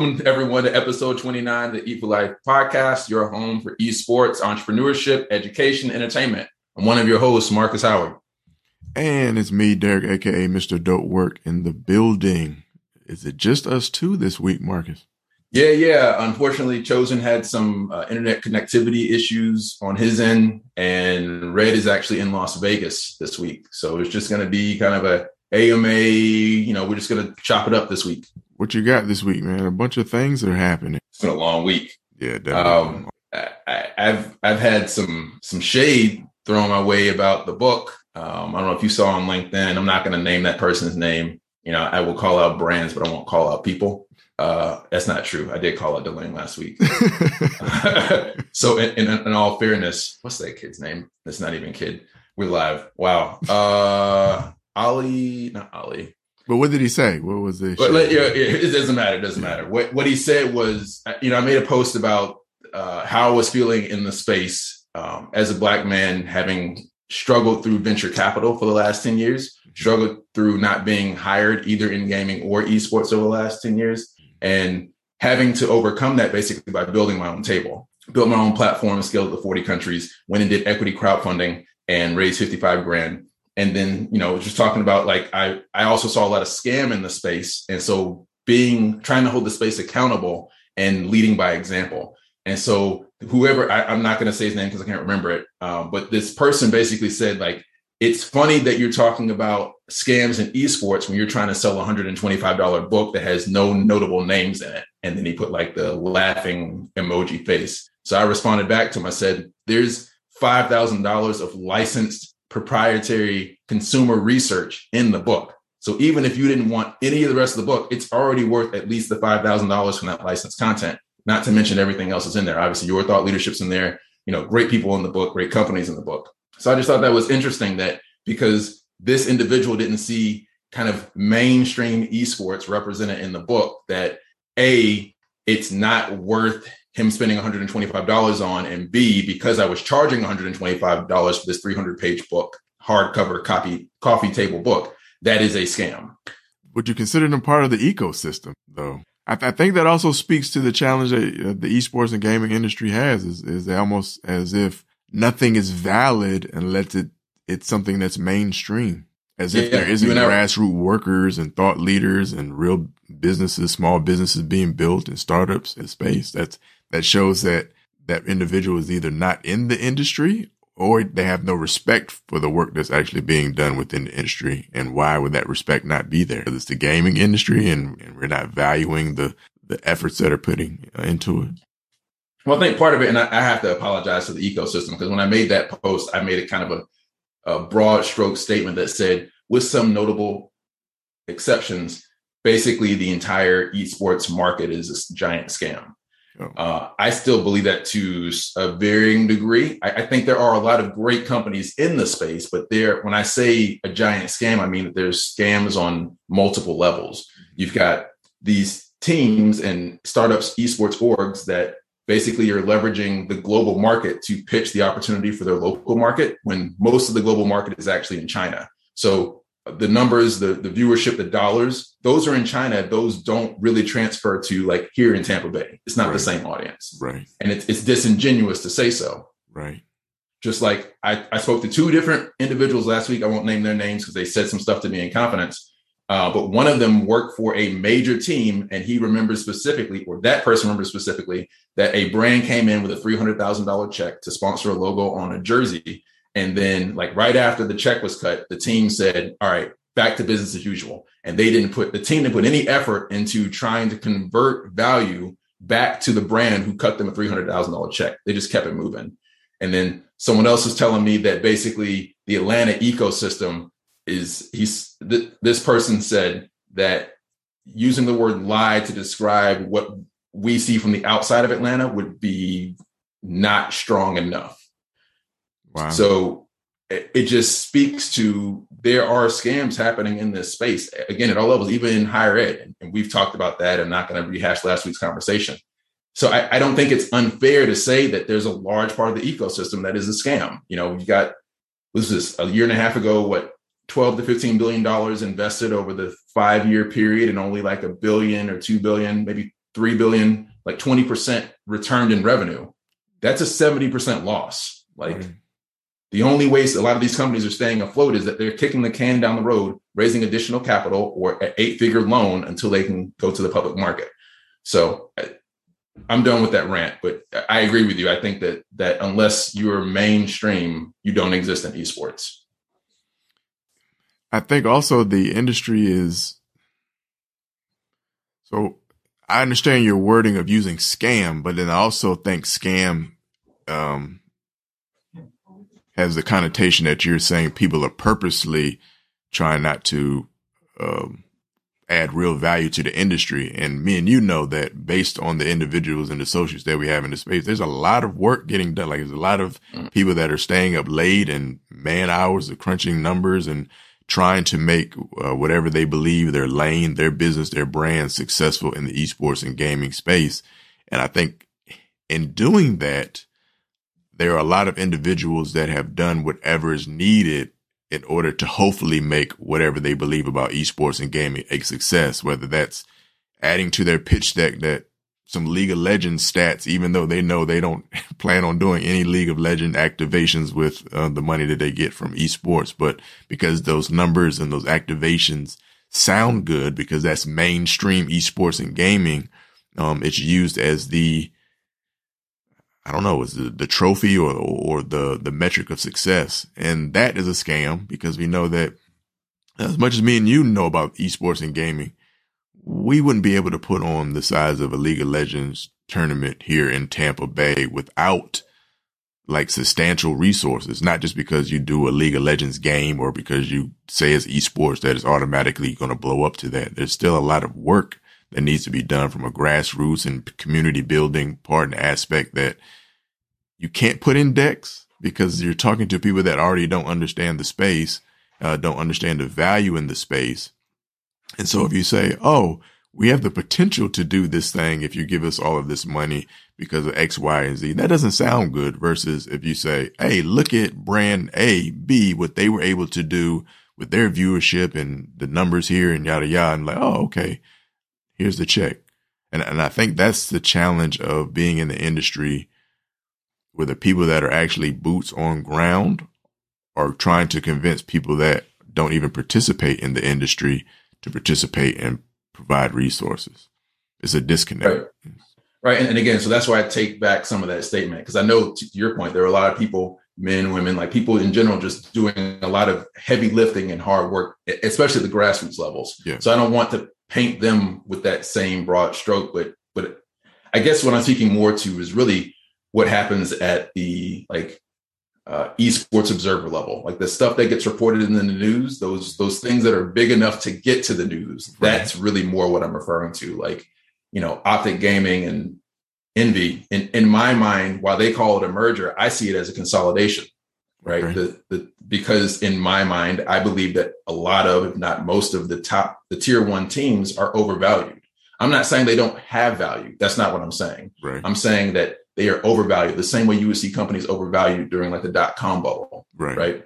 Welcome everyone to episode 29 of the for Life podcast, your home for esports, entrepreneurship, education, entertainment. I'm one of your hosts, Marcus Howard. And it's me, Derek, aka Mr. Dope Work in the building. Is it just us two this week, Marcus? Yeah, yeah. Unfortunately, Chosen had some uh, internet connectivity issues on his end, and Red is actually in Las Vegas this week. So it's just going to be kind of a AMA, you know, we're just going to chop it up this week. What you got this week, man? A bunch of things that are happening. It's been a long week. Yeah, definitely. Um, I, have I've had some some shade thrown my way about the book. Um, I don't know if you saw on LinkedIn. I'm not going to name that person's name. You know, I will call out brands, but I won't call out people. Uh, that's not true. I did call out Delane last week. so, in, in, in, all fairness, what's that kid's name? That's not even kid. We're live. Wow. Uh, Ali, not Ali. But what did he say? What was the? But like, yeah, it doesn't matter. It doesn't matter. What what he said was, you know, I made a post about uh, how I was feeling in the space um, as a black man, having struggled through venture capital for the last ten years, struggled through not being hired either in gaming or esports over the last ten years, and having to overcome that basically by building my own table, built my own platform, scaled to forty countries, went and did equity crowdfunding and raised fifty five grand and then you know just talking about like i i also saw a lot of scam in the space. And so being trying to hold the space accountable and leading by example. And so whoever I, am not going to say his name because i can't remember it um, but this person basically said like it's funny that you're talking about scams in esports when you're trying to sell a $125 book that has no notable names in it. And then he put like the laughing emoji face. So i responded back to him. I said there's $5000 of licensed proprietary consumer research in the book. So even if you didn't want any of the rest of the book, it's already worth at least the $5,000 from that licensed content, not to mention everything else is in there. Obviously, your thought leadership's in there, you know, great people in the book, great companies in the book. So I just thought that was interesting that because this individual didn't see kind of mainstream esports represented in the book, that A, it's not worth him spending $125 on, and B, because I was charging $125 for this 300 page book, hardcover copy coffee table book, that is a scam. Would you consider them part of the ecosystem, though? I, th- I think that also speaks to the challenge that uh, the esports and gaming industry has. Is, is almost as if nothing is valid unless it it's something that's mainstream as if yeah, there isn't grassroots workers and thought leaders and real businesses, small businesses being built and startups in space. That's that shows that that individual is either not in the industry or they have no respect for the work that's actually being done within the industry. And why would that respect not be there? Because it's the gaming industry and, and, we're not valuing the, the efforts that are putting uh, into it. Well, I think part of it, and I, I have to apologize to the ecosystem because when I made that post, I made it kind of a, a broad stroke statement that said, with some notable exceptions, basically the entire esports market is a giant scam. Uh, I still believe that to a varying degree. I, I, think there are a lot of great companies in the space, but there, when I say a giant scam, I mean that there's scams on multiple levels. You've got these teams and startups, esports orgs that basically are leveraging the global market to pitch the opportunity for their local market when most of the global market is actually in China. So the numbers, the the viewership, the dollars, those are in China. Those don't really transfer to like here in Tampa Bay. It's not right. the same audience, right? And it's it's disingenuous to say so, right? Just like I, I spoke to two different individuals last week. I won't name their names because they said some stuff to me in confidence. Uh, but one of them worked for a major team, and he remembers specifically, or that person remembers specifically, that a brand came in with a three hundred thousand dollar check to sponsor a logo on a jersey, and then, like right after the check was cut, the team said, "All right, back to business as usual." And they didn't put the team didn't put any effort into trying to convert value back to the brand who cut them a three hundred thousand dollar check. They just kept it moving. And then someone else was telling me that basically the Atlanta ecosystem is he's th- this person said that using the word lie to describe what we see from the outside of Atlanta would be not strong enough. Wow. So it just speaks to there are scams happening in this space again at all levels, even in higher ed. And we've talked about that. I'm not going to rehash last week's conversation. So I, I, don't think it's unfair to say that there's a large part of the ecosystem that is a scam. You know, you got was this a year and a half ago, what 12 to 15 billion dollars invested over the five year period and only like a billion or two billion, maybe three billion, like 20% returned in revenue. That's a 70% loss. Like right. The only ways a lot of these companies are staying afloat is that they're kicking the can down the road, raising additional capital or an eight figure loan until they can go to the public market. So I'm done with that rant, but I agree with you. I think that that unless you're mainstream, you don't exist in esports. I think also the industry is so I understand your wording of using scam, but then I also think scam um, has the connotation that you're saying people are purposely trying not to um, add real value to the industry. And me and you know that based on the individuals and the associates that we have in the space, there's a lot of work getting done. Like there's a lot of mm. people that are staying up late and man hours of crunching numbers and trying to make uh, whatever they believe their lane, their business, their brand successful in the esports and gaming space. And I think in doing that, there are a lot of individuals that have done whatever is needed in order to hopefully make whatever they believe about esports and gaming a success, whether that's adding to their pitch deck that some League of Legends stats, even though they know they don't plan on doing any League of Legend activations with uh, the money that they get from esports, but because those numbers and those activations sound good because that's mainstream esports and gaming, um, it's used as the I don't know, is the, the trophy or, or the, the metric of success. And that is a scam because we know that as much as me and you know about esports and gaming, we wouldn't be able to put on the size of a League of Legends tournament here in Tampa Bay without like substantial resources, not just because you do a League of Legends game or because you say it's esports that is automatically going to blow up to that. There's still a lot of work that needs to be done from a grassroots and community building part and aspect that you can't put in decks because you're talking to people that already don't understand the space, uh, don't understand the value in the space. And so if you say, Oh, we have the potential to do this thing if you give us all of this money because of X, Y, and Z. That doesn't sound good versus if you say, Hey, look at brand A, B, what they were able to do with their viewership and the numbers here and yada yada. And like, Oh, okay here's the check. And, and I think that's the challenge of being in the industry where the people that are actually boots on ground are trying to convince people that don't even participate in the industry to participate and provide resources. It's a disconnect. Right. Right. And, and again, so that's why I take back some of that statement because I know to your point, there are a lot of people, men, women, like people in general, just doing a lot of heavy lifting and hard work, especially the grassroots levels. Yeah. So I don't want to paint them with that same broad stroke. But but I guess what I'm speaking more to is really what happens at the like uh, esports observer level, like the stuff that gets reported in the news, those those things that are big enough to get to the news. Right. That's really more what I'm referring to. Like you know, Optic Gaming and Envy. In in my mind, while they call it a merger, I see it as a consolidation right? right. The, the, because in my mind, I believe that a lot of, if not most of the top, the tier one teams are overvalued. I'm not saying they don't have value. That's not what I'm saying. Right. I'm saying that they are overvalued the same way you would see companies overvalued during like the dot com bubble. Right. Right.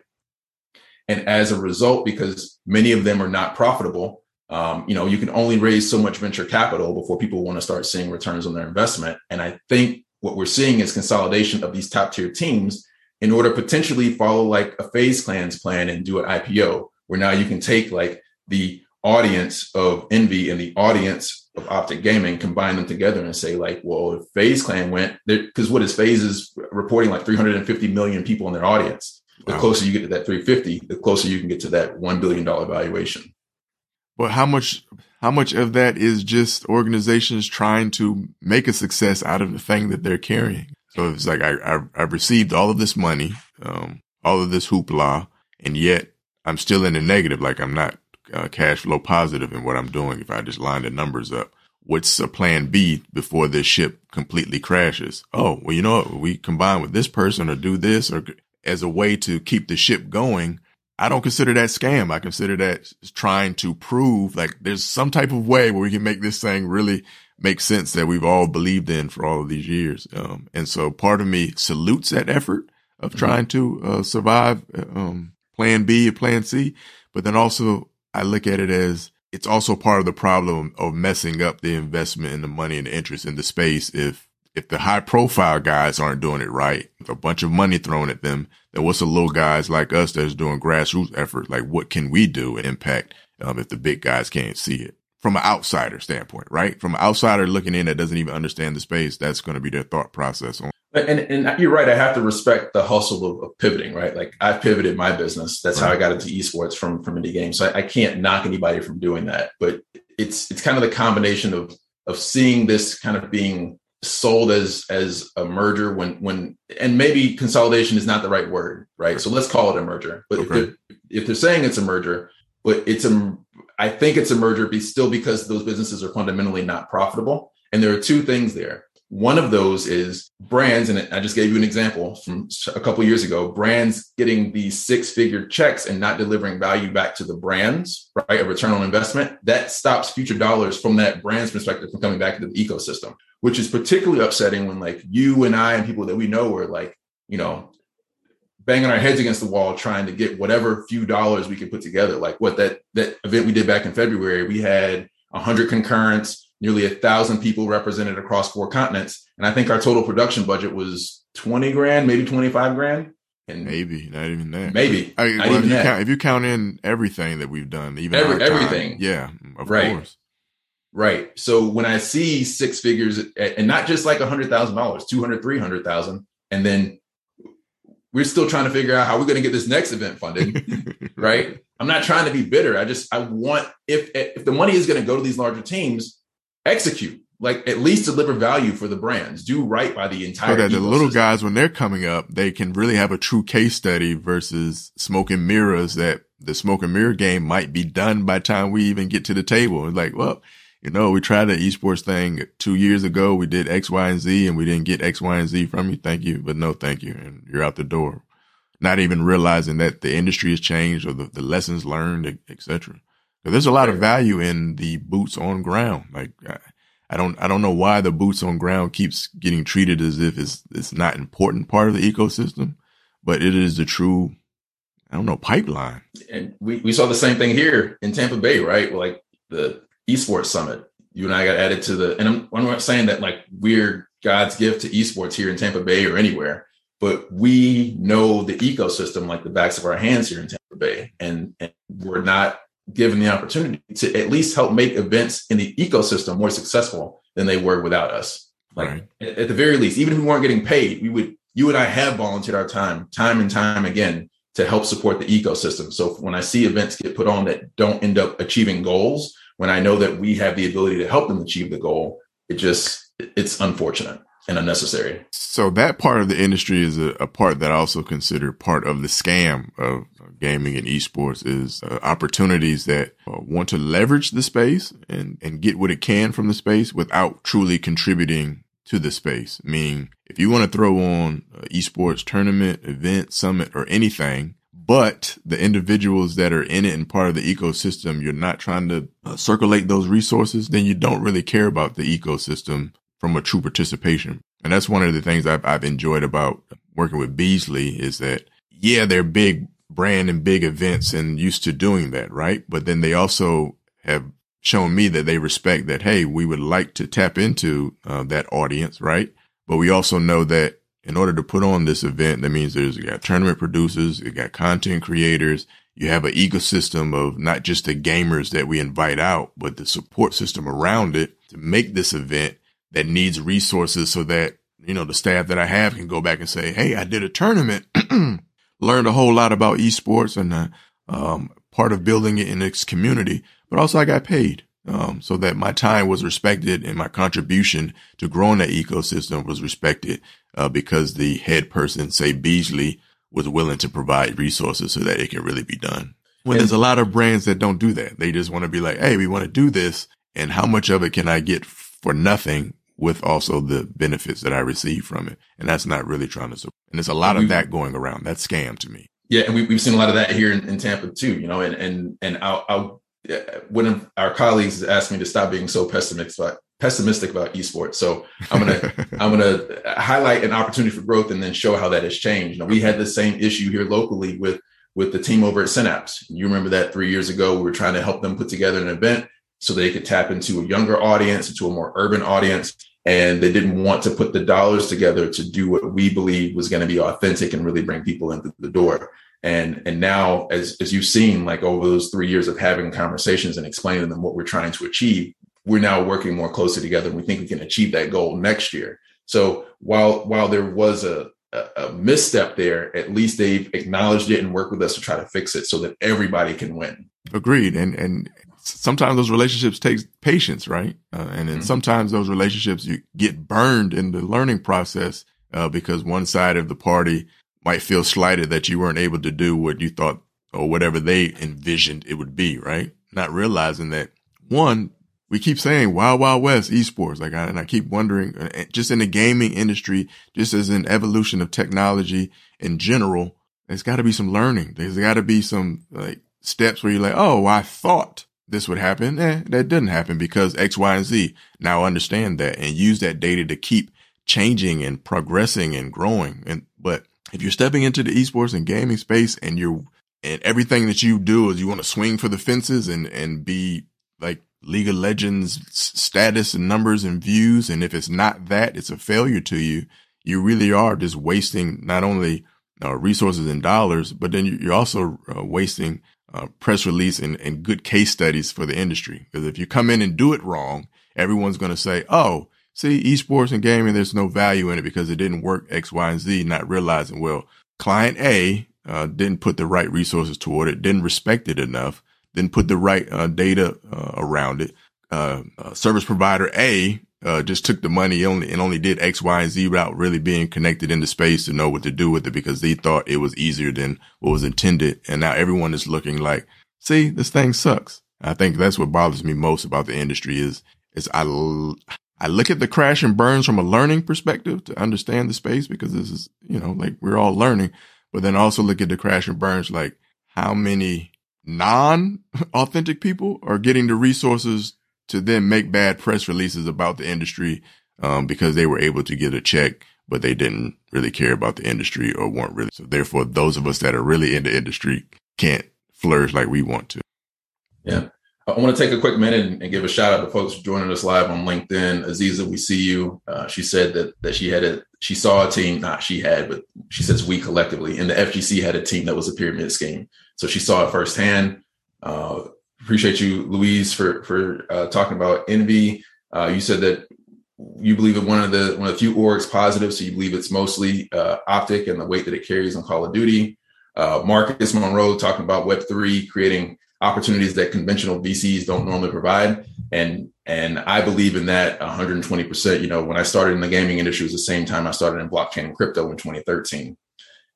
And as a result, because many of them are not profitable, um, you know, you can only raise so much venture capital before people want to start seeing returns on their investment. And I think what we're seeing is consolidation of these top tier teams in order to potentially follow like a FaZe Clan's plan and do an IPO, where now you can take like the audience of Envy and the audience of Optic Gaming, combine them together and say like, well, if FaZe Clan went, because what is FaZe is reporting like 350 million people in their audience. The wow. closer you get to that 350, the closer you can get to that $1 billion valuation. But how much, how much of that is just organizations trying to make a success out of the thing that they're carrying? So it's like I, I I've received all of this money, um, all of this hoopla, and yet I'm still in the negative. Like I'm not uh, cash flow positive in what I'm doing. If I just line the numbers up, what's a plan B before this ship completely crashes? Oh, well, you know what? We combine with this person or do this or as a way to keep the ship going. I don't consider that scam. I consider that trying to prove like there's some type of way where we can make this thing really make sense that we've all believed in for all of these years. Um, and so part of me salutes that effort of mm-hmm. trying to uh, survive um, plan B or plan C. But then also I look at it as it's also part of the problem of messing up the investment and the money and the interest in the space if if the high profile guys aren't doing it right, a bunch of money thrown at them, then what's the little guys like us that's doing grassroots effort? Like, what can we do and impact um, if the big guys can't see it? From an outsider standpoint, right? From an outsider looking in that doesn't even understand the space, that's going to be their thought process on. And, and you're right. I have to respect the hustle of, of pivoting, right? Like I've pivoted my business. That's right. how I got into esports from from indie games. So I, I can't knock anybody from doing that. But it's it's kind of the combination of of seeing this kind of being sold as as a merger when when and maybe consolidation is not the right word right so let's call it a merger but okay. if, they're, if they're saying it's a merger but it's a i think it's a merger be still because those businesses are fundamentally not profitable and there are two things there one of those is brands, and I just gave you an example from a couple years ago. Brands getting these six-figure checks and not delivering value back to the brands, right? A return on investment that stops future dollars from that brand's perspective from coming back into the ecosystem, which is particularly upsetting when like you and I and people that we know are like, you know, banging our heads against the wall trying to get whatever few dollars we can put together. Like what that that event we did back in February, we had 100 concurrents nearly a thousand people represented across four continents. And I think our total production budget was 20 grand, maybe 25 grand. And maybe not even that. Maybe. I, well, if, you that. Count, if you count in everything that we've done, even Every, everything. Yeah, of right. course. Right. So when I see six figures and not just like a hundred thousand dollars, 200, 300,000, and then we're still trying to figure out how we're going to get this next event funded. right. I'm not trying to be bitter. I just, I want, if, if the money is going to go to these larger teams, execute like at least deliver value for the brands do right by the entire so that the little guys when they're coming up they can really have a true case study versus smoke and mirrors that the smoke and mirror game might be done by time we even get to the table. It's like well you know we tried the esports thing two years ago. We did x y and z and we didn't get x y and z from you. Thank you but no thank you. And you're out the door not even realizing that the industry has changed or the, the lessons learned etc there's a lot of value in the boots on ground. Like I don't, I don't know why the boots on ground keeps getting treated as if it's, it's not important part of the ecosystem, but it is the true, I don't know, pipeline. And we, we saw the same thing here in Tampa Bay, right? Like the esports summit, you and I got added to the, and I'm, I'm not saying that like we're God's gift to esports here in Tampa Bay or anywhere, but we know the ecosystem like the backs of our hands here in Tampa Bay. And, and we're not given the opportunity to at least help make events in the ecosystem more successful than they were without us. Like right. at the very least, even if we weren't getting paid, we would, you and I have volunteered our time, time and time again to help support the ecosystem. So when I see events get put on that don't end up achieving goals, when I know that we have the ability to help them achieve the goal, it just, it's unfortunate and unnecessary. So that part of the industry is a, a, part that I also consider part of the scam of gaming and esports is uh, opportunities that uh, want to leverage the space and, and get what it can from the space without truly contributing to the space. Meaning if you want to throw on esports tournament, event, summit, or anything, but the individuals that are in it and part of the ecosystem, you're not trying to uh, circulate those resources, then you don't really care about the ecosystem from a true participation. And that's one of the things I've, I've enjoyed about working with Beasley is that, yeah, they're big brand and big events and used to doing that, right? But then they also have shown me that they respect that, hey, we would like to tap into uh, that audience, right? But we also know that in order to put on this event, that means there's you got tournament producers, you got content creators, you have an ecosystem of not just the gamers that we invite out, but the support system around it to make this event that needs resources so that, you know, the staff that I have can go back and say, Hey, I did a tournament, learned a whole lot about esports and, uh, um, part of building it in its community, but also I got paid. Um, so that my time was respected and my contribution to growing that ecosystem was respected, uh, because the head person, say Beasley, was willing to provide resources so that it can really be done. When there's a lot of brands that don't do that, they just want to be like, Hey, we want to do this. And how much of it can I get for nothing with also the benefits that I receive from it. And that's not really trying to support. And there's a lot of that going around. That's scam to me. Yeah. And we, have seen a lot of that here in, in, Tampa too, you know, and, and, and I'll, I'll, one of our colleagues asked me to stop being so pessimistic about, pessimistic about esports. So I'm going to, I'm going to highlight an opportunity for growth and then show how that has changed. You know, we had the same issue here locally with with the team over at Synapse. You remember that three years ago, we were trying to help them put together an event so they could tap into a younger audience, into a more urban audience. And they didn't want to put the dollars together to do what we believe was going to be authentic and really bring people into the door. And and now, as as you've seen, like over those three years of having conversations and explaining them what we're trying to achieve, we're now working more closely together. And we think we can achieve that goal next year. So while while there was a a, misstep there, at least they've acknowledged it and worked with us to try to fix it so that everybody can win. Agreed. And and sometimes those relationships take patience, right? Uh, and then mm-hmm. sometimes those relationships you get burned in the learning process uh, because one side of the party might feel slighted that you weren't able to do what you thought or whatever they envisioned it would be, right? Not realizing that one, we keep saying wild, wild west esports. Like, I, and I keep wondering uh, just in the gaming industry, just as an evolution of technology in general, there's got to be some learning. There's got to be some like steps where you're like, Oh, I thought this would happen. Eh, that didn't happen because X, Y, and Z. Now understand that and use that data to keep changing and progressing and growing. And, but if you're stepping into the esports and gaming space and you're, and everything that you do is you want to swing for the fences and, and be like League of Legends status and numbers and views. And if it's not that, it's a failure to you. You really are just wasting not only uh, resources and dollars, but then you're also uh, wasting uh, press release and, and good case studies for the industry. Because if you come in and do it wrong, everyone's going to say, "Oh, see, esports and gaming, there's no value in it because it didn't work X, Y, and Z." Not realizing, well, client A uh, didn't put the right resources toward it, didn't respect it enough, didn't put the right uh, data uh, around it. Uh, service provider A uh, just took the money only and only did X, Y, and Z without really being connected into space to know what to do with it because they thought it was easier than what was intended. And now everyone is looking like, see, this thing sucks. I think that's what bothers me most about the industry is, is I, I look at the crash and burns from a learning perspective to understand the space because this is, you know, like we're all learning, but then also look at the crash and burns like how many non authentic people are getting the resources to then make bad press releases about the industry um, because they were able to get a check, but they didn't really care about the industry or weren't really. So therefore, those of us that are really in the industry can't flourish like we want to. Yeah. I want to take a quick minute and give a shout out to folks joining us live on LinkedIn. Aziza, we see you. Uh, she said that that she had a she saw a team, not she had, but she says we collectively, and the FGC had a team that was a pyramid scheme. So she saw it firsthand. Uh, appreciate you, Louise, for for uh, talking about envy. Uh, you said that you believe that one of the one of the few orgs positive, so you believe it's mostly uh, optic and the weight that it carries on Call of Duty. Uh, Marcus Monroe talking about Web three creating opportunities that conventional VCs don't normally provide, and and I believe in that 120. percent You know, when I started in the gaming industry, it was the same time I started in blockchain and crypto in 2013.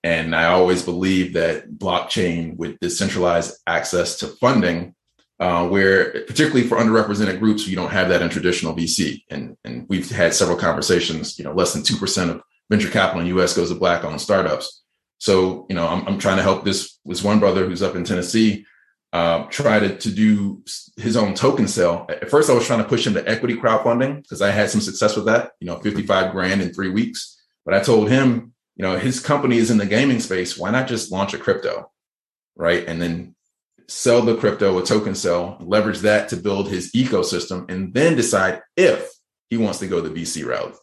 And I always believe that blockchain with decentralized access to funding uh, where particularly for underrepresented groups, you don't have that in traditional VC. And, and we've had several conversations, you know, less than 2% of venture capital in the US goes to black owned startups. So, you know, I'm, I'm trying to help this, this one brother who's up in Tennessee uh, try to, to do his own token sale. At first, I was trying to push him to equity crowdfunding because I had some success with that, you know, 55 grand in three weeks. But I told him, you know, his company is in the gaming space. Why not just launch a crypto? Right. And then sell the crypto, a token sell, leverage that to build his ecosystem, and then decide if he wants to go the VC route.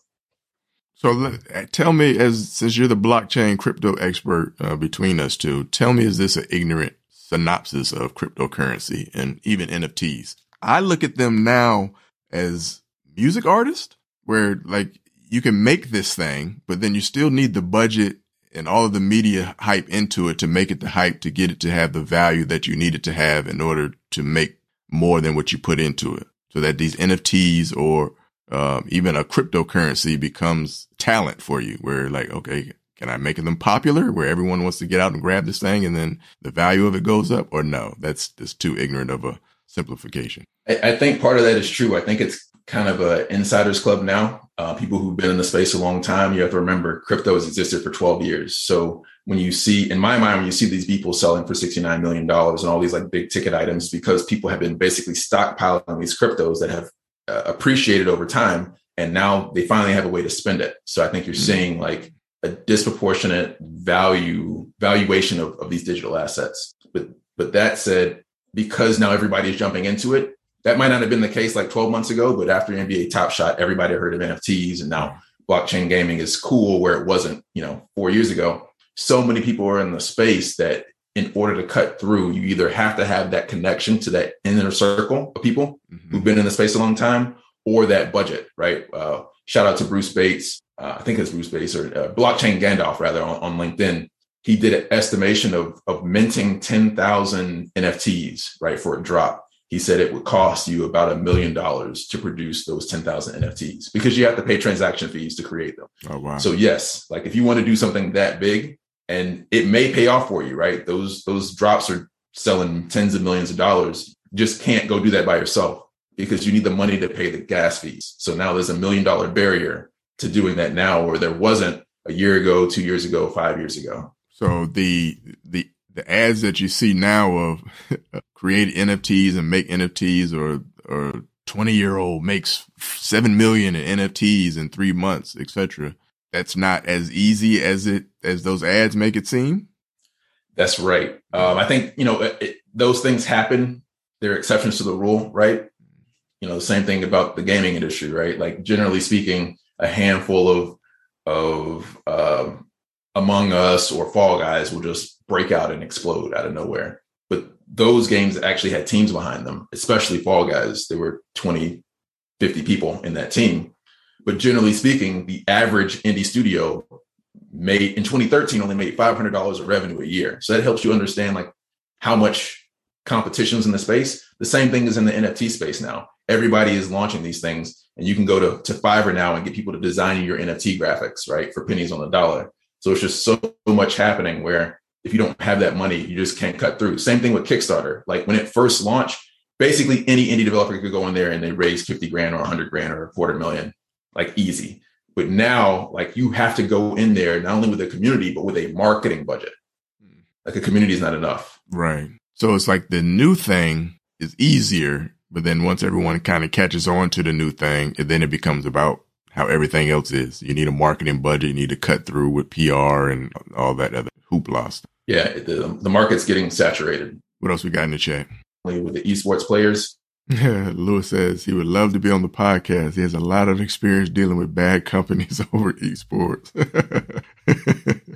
So tell me, as since you're the blockchain crypto expert uh, between us two, tell me, is this an ignorant synopsis of cryptocurrency and even NFTs? I look at them now as music artists, where like you can make this thing, but then you still need the budget and all of the media hype into it to make it the hype to get it to have the value that you need it to have in order to make more than what you put into it. So that these NFTs or um, even a cryptocurrency becomes talent for you where like, okay, can I make them popular where everyone wants to get out and grab this thing and then the value of it goes up or no, that's just too ignorant of a simplification. I, I think part of that is true. I think it's kind of a insiders club now. Uh, people who've been in the space a long time, you have to remember crypto has existed for 12 years. So when you see, in my mind, when you see these people selling for $69 million and all these like big ticket items, because people have been basically stockpiling these cryptos that have uh, appreciated over time. And now they finally have a way to spend it. So I think you're mm-hmm. seeing like a disproportionate value valuation of, of these digital assets. But but that said, because now everybody's jumping into it, that might not have been the case like 12 months ago, but after NBA Top Shot, everybody heard of NFTs and now blockchain gaming is cool where it wasn't, you know, four years ago. So many people are in the space that in order to cut through, you either have to have that connection to that inner circle of people mm-hmm. who've been in the space a long time or that budget, right? Uh, shout out to Bruce Bates. Uh, I think it's Bruce Bates or uh, Blockchain Gandalf, rather, on, on, LinkedIn. He did an estimation of, of minting 10,000 NFTs, right, for a drop. He said it would cost you about a million dollars to produce those 10,000 NFTs because you have to pay transaction fees to create them. Oh, wow. So, yes, like if you want to do something that big, and it may pay off for you, right? Those those drops are selling tens of millions of dollars. You just can't go do that by yourself because you need the money to pay the gas fees. So now there's a million dollar barrier to doing that now, where there wasn't a year ago, two years ago, five years ago. So the the the ads that you see now of create NFTs and make NFTs or or 20 year old makes 7 million in NFTs in three months, etc that's not as easy as it as those ads make it seem. That's right. Um, I think you know it, it, those things happen. There are exceptions to the rule, right? You know, the same thing about the gaming industry, right? Like generally speaking, a handful of of um, Among Us or Fall Guys will just break out and explode out of nowhere. But those games actually had teams behind them, especially Fall Guys. There were 20, 50 people in that team but generally speaking, the average indie studio made in 2013 only made $500 of revenue a year. So that helps you understand like how much competition's in the space. The same thing is in the NFT space now. Everybody is launching these things, and you can go to, to Fiverr now and get people to design your NFT graphics, right, for pennies on the dollar. So it's just so much happening where if you don't have that money, you just can't cut through. Same thing with Kickstarter. Like when it first launched, basically any indie developer could go in there and they raise 50 grand or 100 grand or a quarter million like easy. But now, like you have to go in there not only with a community, but with a marketing budget. Hmm. Like a community is not enough. Right. So it's like the new thing is easier, but then once everyone kind of catches on to the new thing, then it becomes about how everything else is. You need a marketing budget. You need to cut through with PR and all that other hoopla stuff. Yeah, the, the market's getting saturated. What else we got in the chat? With the esports players, Lewis says he would love to be on the podcast. He has a lot of experience dealing with bad companies over esports.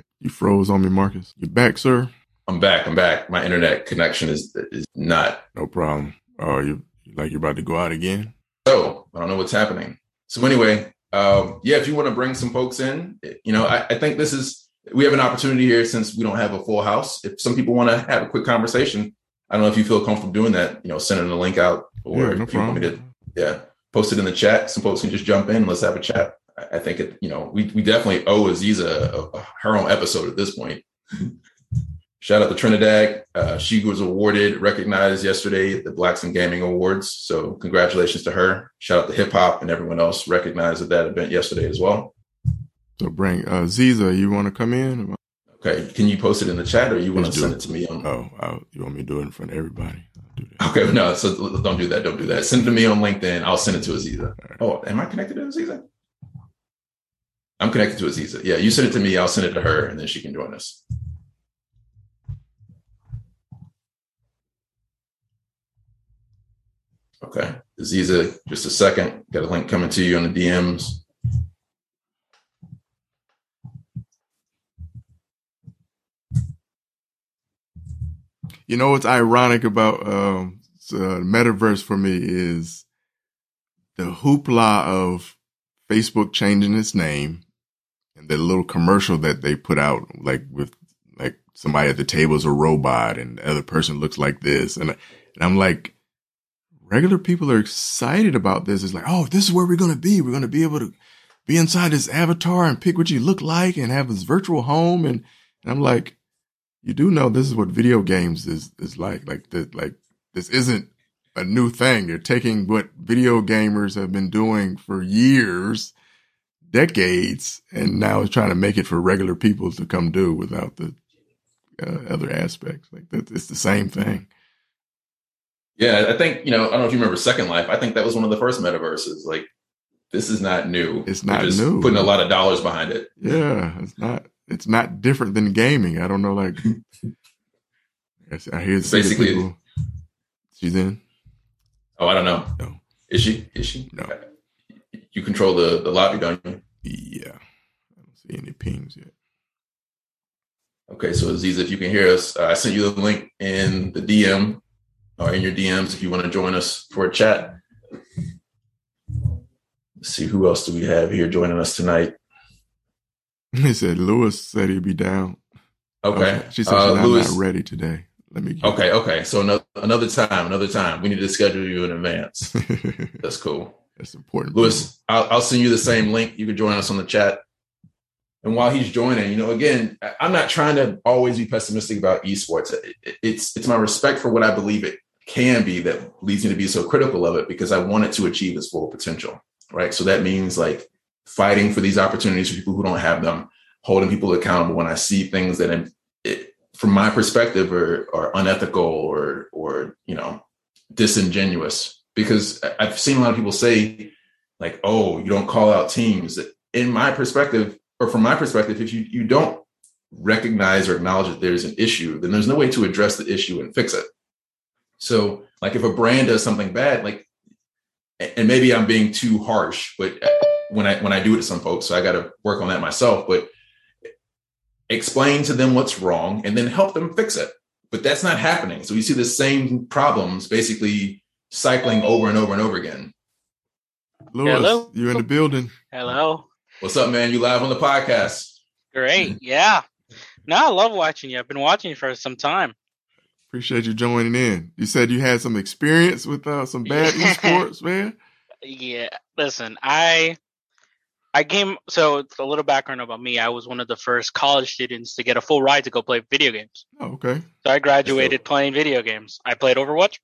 you froze on me, Marcus. You back, sir? I'm back. I'm back. My internet connection is is not. No problem. Oh, you like you're about to go out again? So I don't know what's happening. So anyway, um, yeah, if you want to bring some folks in, you know, I, I think this is we have an opportunity here since we don't have a full house. If some people want to have a quick conversation, I don't know if you feel comfortable doing that. You know, sending a link out or yeah, no if you want me to, yeah, post it in the chat. Some folks can just jump in. Let's have a chat. I think it, you know, we, we definitely owe Aziza a, a, her own episode at this point. Shout out to Trinidad. Uh, she was awarded, recognized yesterday at the Blacks in Gaming Awards. So congratulations to her. Shout out to hip hop and everyone else recognized at that event yesterday as well. So bring uh, Ziza, you want to come in? Okay, can you post it in the chat, or you want to send it to me on? Oh, I'll, you want me to do it in front of everybody? Okay, no, so don't do that. Don't do that. Send it to me on LinkedIn. I'll send it to Aziza. Right. Oh, am I connected to Aziza? I'm connected to Aziza. Yeah, you send it to me. I'll send it to her, and then she can join us. Okay, Aziza, just a second. Got a link coming to you on the DMs. You know what's ironic about um, metaverse for me is the hoopla of Facebook changing its name and the little commercial that they put out, like with like somebody at the table is a robot and the other person looks like this, and and I'm like, regular people are excited about this. It's like, oh, this is where we're gonna be. We're gonna be able to be inside this avatar and pick what you look like and have this virtual home, and, and I'm like, you do know this is what video games is is like. Like that, like this isn't a new thing. They're taking what video gamers have been doing for years, decades, and now it's trying to make it for regular people to come do without the uh, other aspects. Like that, it's the same thing. Yeah, I think you know. I don't know if you remember Second Life. I think that was one of the first metaverses. Like this is not new. It's not just new. Putting a lot of dollars behind it. Yeah, it's not. It's not different than gaming. I don't know. Like, I hear Basically- people. She's in. Oh, I don't know. No. Is she? Is she? No. You control the the lobby, don't you? Yeah, I don't see any pings yet. Okay, so Aziz, if you can hear us, uh, I sent you the link in the DM or in your DMs if you want to join us for a chat. Let's see who else do we have here joining us tonight. He said Lewis said he'd be down. Okay, She said uh, not, Lewis. not ready today. Let me. Okay, okay. So another another time, another time. We need to schedule you in advance. That's cool. That's important. Lewis, I'll, I'll send you the same link. You can join us on the chat. And while he's joining, you know, again, I'm not trying to always be pessimistic about esports. It- it- It's it's my respect for what I believe it can be that leads me to be so critical of it because I want it to achieve its full potential, right? So that means like fighting for these opportunities for people who don't have them, holding people accountable when I see things that, it, from my perspective, are, are unethical or or you know disingenuous. Because I've seen a lot of people say like, "Oh, you don't call out teams." In my perspective, or from my perspective, if you you don't recognize or acknowledge that there's an issue, then there's no way to address the issue and fix it. So, like, if a brand does something bad, like, and maybe I'm being too harsh, but when I when I do it to some folks, so I got to work on that myself. But explain to them what's wrong and then help them fix it. But that's not happening. So we see the same problems basically cycling over and over and over again. Lewis, Hello? you in the building? Hello. What's up, man? You live on the podcast. Great. Yeah. No, I love watching you. I've been watching you for some time. Appreciate you joining in. You said you had some experience with uh, some bad esports, man. Yeah. Listen, I I came so it's a little background about me. I was one of the first college students to get a full ride to go play video games. Oh, okay. So I graduated playing video games. I played Overwatch.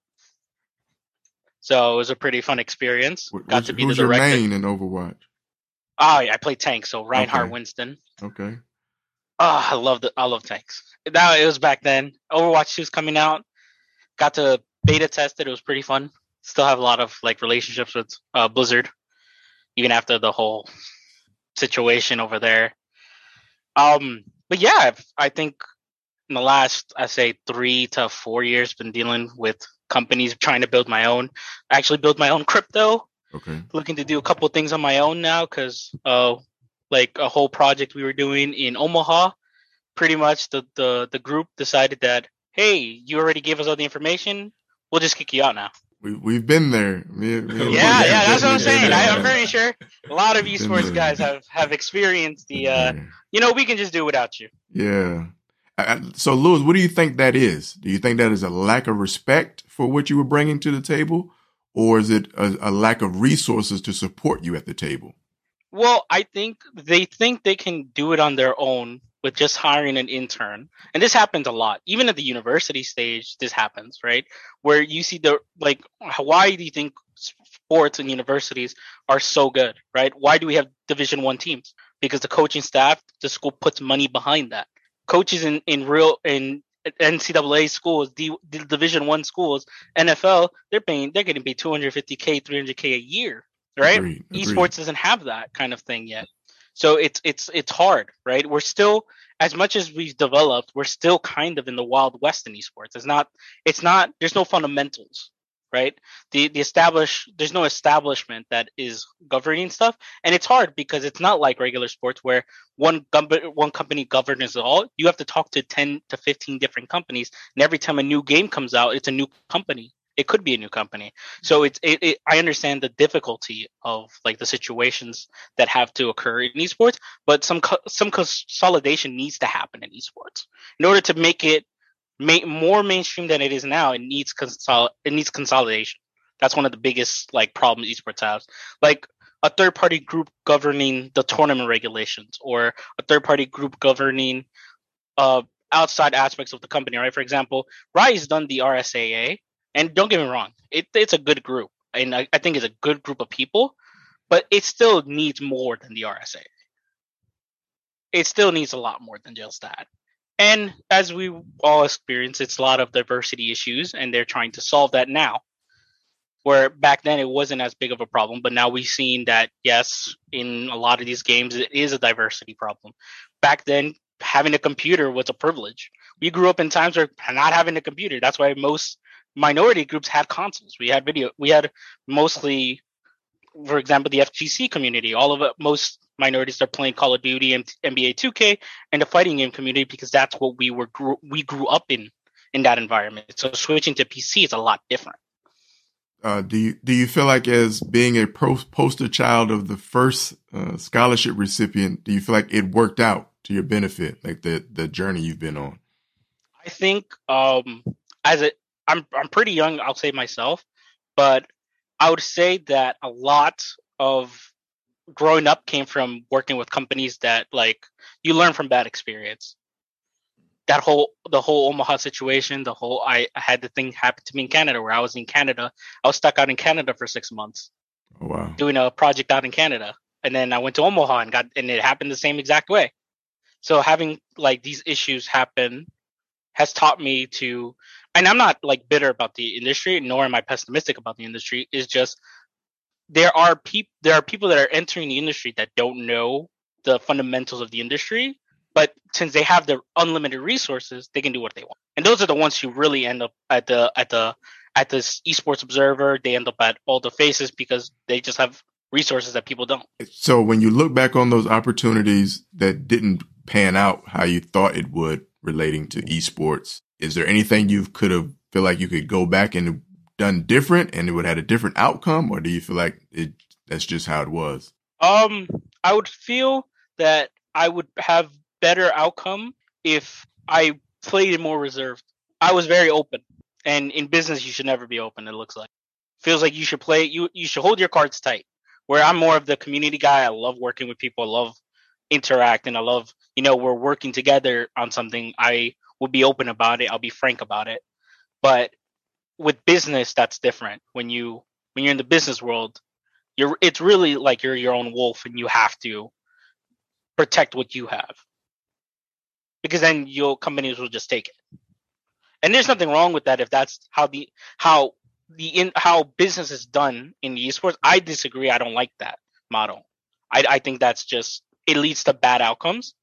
So it was a pretty fun experience. What, Got to be the who's your main in Overwatch? Oh, yeah, I played tank, so Reinhardt Okay. Winston. Okay. Oh, I love the I love tanks. Now it was back then. Overwatch 2 was coming out. Got to beta test it. It was pretty fun. Still have a lot of like relationships with uh, Blizzard, even after the whole situation over there. Um, but yeah, I've, I think in the last I say three to four years, been dealing with companies trying to build my own. I actually build my own crypto Okay. looking to do a couple things on my own now because uh like a whole project we were doing in Omaha pretty much the the the group decided that hey you already gave us all the information we'll just kick you out now We we've been there. Me- me yeah yeah that's what I'm saying I, I'm pretty sure a lot of esports guys have have experienced the uh you know we can just do without you Yeah. I- So, Lewis, what do you think that is? Do you think that is a lack of respect for what you were bringing to the table, or is it a, a lack of resources to support you at the table? Well, I think they think they can do it on their own with just hiring an intern. And this happens a lot. Even at the university stage, this happens, right? Where you see the like why do you think sports and universities are so good, right? Why do we have division 1 teams? Because the coaching staff, the school puts money behind that. Coaches in in real in NCAA schools, D, D- Division 1 schools, NFL, they're paying they're getting paid 250k, 300k a year, right? Agreed, agreed. esports doesn't have that kind of thing yet so it's it's it's hard right? We're still as much as we've developed we're still kind of in the wild west in esports. It's not it's not there's no fundamentals right? The the establish there's no establishment that is governing stuff. And it's hard because it's not like regular sports where one gov- one company governs it all. You have to talk to 10 to 15 different companies. And every time a new game comes out it's a new company it could be a new company. So it's it, it i understand the difficulty of like the situations that have to occur in esports but some co- some consolidation needs to happen in esports. In order to make it ma- more mainstream than it is now it needs consol- it needs consolidation. That's one of the biggest like problems esports has. Like a third party group governing the tournament regulations or a third party group governing uh outside aspects of the company right? For example Rise done the RSAA and don't get me wrong, it, it's a good group, and I, I think it's a good group of people, but it still needs more than the RSA. It still needs a lot more than just that. And as we all experience, it's a lot of diversity issues, and they're trying to solve that now. where back then it wasn't as big of a problem, but now we've seen that yes, in a lot of these games it is a diversity problem. Back then, having a computer was a privilege. We grew up in times where not having a computer. That's why most minority groups had consoles. We had video. We had mostly, for example, the FGC community. All of it, most minorities are playing Call of Duty and NBA 2K and the fighting game community because that's what we were grew, we grew up in in that environment. So switching to PC is a lot different. Uh, do you do you feel like as being a pro- poster child of the first uh, scholarship recipient, do you feel like it worked out to your benefit, like the the journey you've been on? I think um, as a I'm I'm pretty young, I'll say myself, but I would say that a lot of growing up came from working with companies that like you learn from bad experience that whole the whole Omaha situation, the whole I, I had the thing happen to me in Canada where I was in Canada. I was stuck out in Canada for six months. Oh, wow. Doing a project out in Canada. And then I went to Omaha and got and it happened the same exact way. So having like these issues happen has taught me to and I'm not like bitter about the industry, nor am I pessimistic about the industry. Is just there are people there are people that are entering the industry that don't know the fundamentals of the industry but since they have the unlimited resources, they can do what they want. And those are the ones who really end up at the at the at this esports observer. They end up at all the FaZes because they just have resources that people don't. So when you look back on those opportunities that didn't pan out how you thought it would relating to esports, is there anything you could have feel like you could go back and done different and it would have had a different outcome, or do you feel like it that's just how it was? Um, I would feel that I would have better outcome if I played it more reserved. I was very open, and in business, you should never be open. It looks like feels like you should play. You you should hold your cards tight. Where I'm more of the community guy. I love working with people. I love interacting. I love you know we're working together on something. I will be open about it. I'll be frank about it. But with business, that's different. When you when you're in the business world, you're it's really like you're your own wolf, and you have to protect what you have because then your companies will just take it. And there's nothing wrong with that if that's how the how the in how business is done in the esports. I disagree. I don't like that model. I I think that's just it leads to bad outcomes.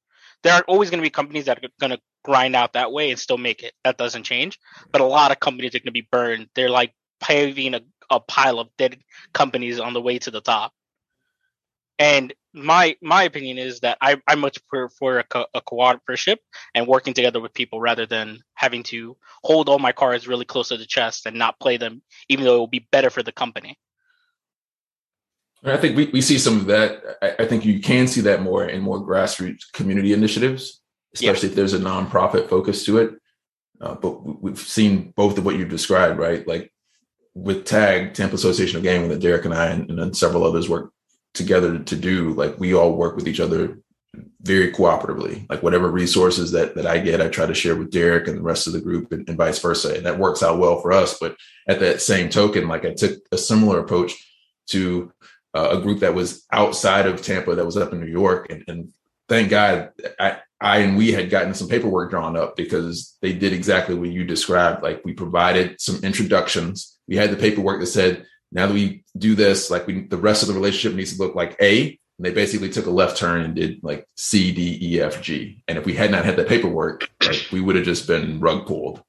There are always going to be companies that are going to grind out that way and still make it. That doesn't change. But a lot of companies are going to be burned. They're like paving a, a pile of dead companies on the way to the top. And my my opinion is that I, I much prefer a, co- a cooperative and working together with people rather than having to hold all my cards really close to the chest and not play them, even though it will be better for the company. I think we, we see some of that. I, I think you can see that more in more grassroots community initiatives, especially yeah. if there's a nonprofit focus to it. Uh, but we've seen both of what you've described, right? Like with TAG, Tampa Association of Gaming, that Derek and I and, and then several others work together to do like we all work with each other very cooperatively like whatever resources that that i get i try to share with derek and the rest of the group and, and vice versa and that works out well for us but at that same token like i took a similar approach to uh, a group that was outside of tampa that was up in new york and, and thank god I, I and we had gotten some paperwork drawn up because they did exactly what you described like we provided some introductions we had the paperwork that said now that we do this, like we, the rest of the relationship needs to look like A. And they basically took a left turn and did like C, D, E, F, G. And if we had not had that paperwork, like we would have just been rug pulled.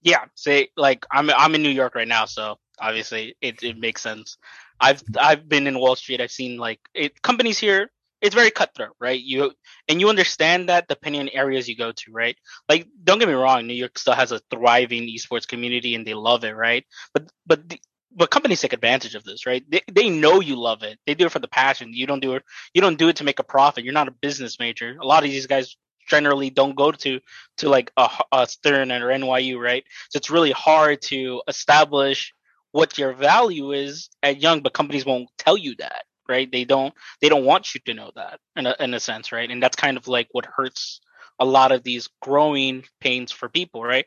Yeah, say like I'm I'm in New York right now, so obviously it, it makes sense. I've I've been in Wall Street. I've seen like it, companies here. It's very cutthroat, right? You and you understand that depending on areas you go to, right? Like, don't get me wrong, New York still has a thriving esports community and they love it, right? But but the, but companies take advantage of this, right? They, they know you love it. They do it for the passion. You don't do it. You don't do it to make a profit. You're not a business major. A lot of these guys generally don't go to to like a, a Stern or NYU, right? So it's really hard to establish what your value is at young, but companies won't tell you that, right? They don't they don't want you to know that in a in a sense, right? And that's kind of like what hurts a lot of these growing pains for people, right?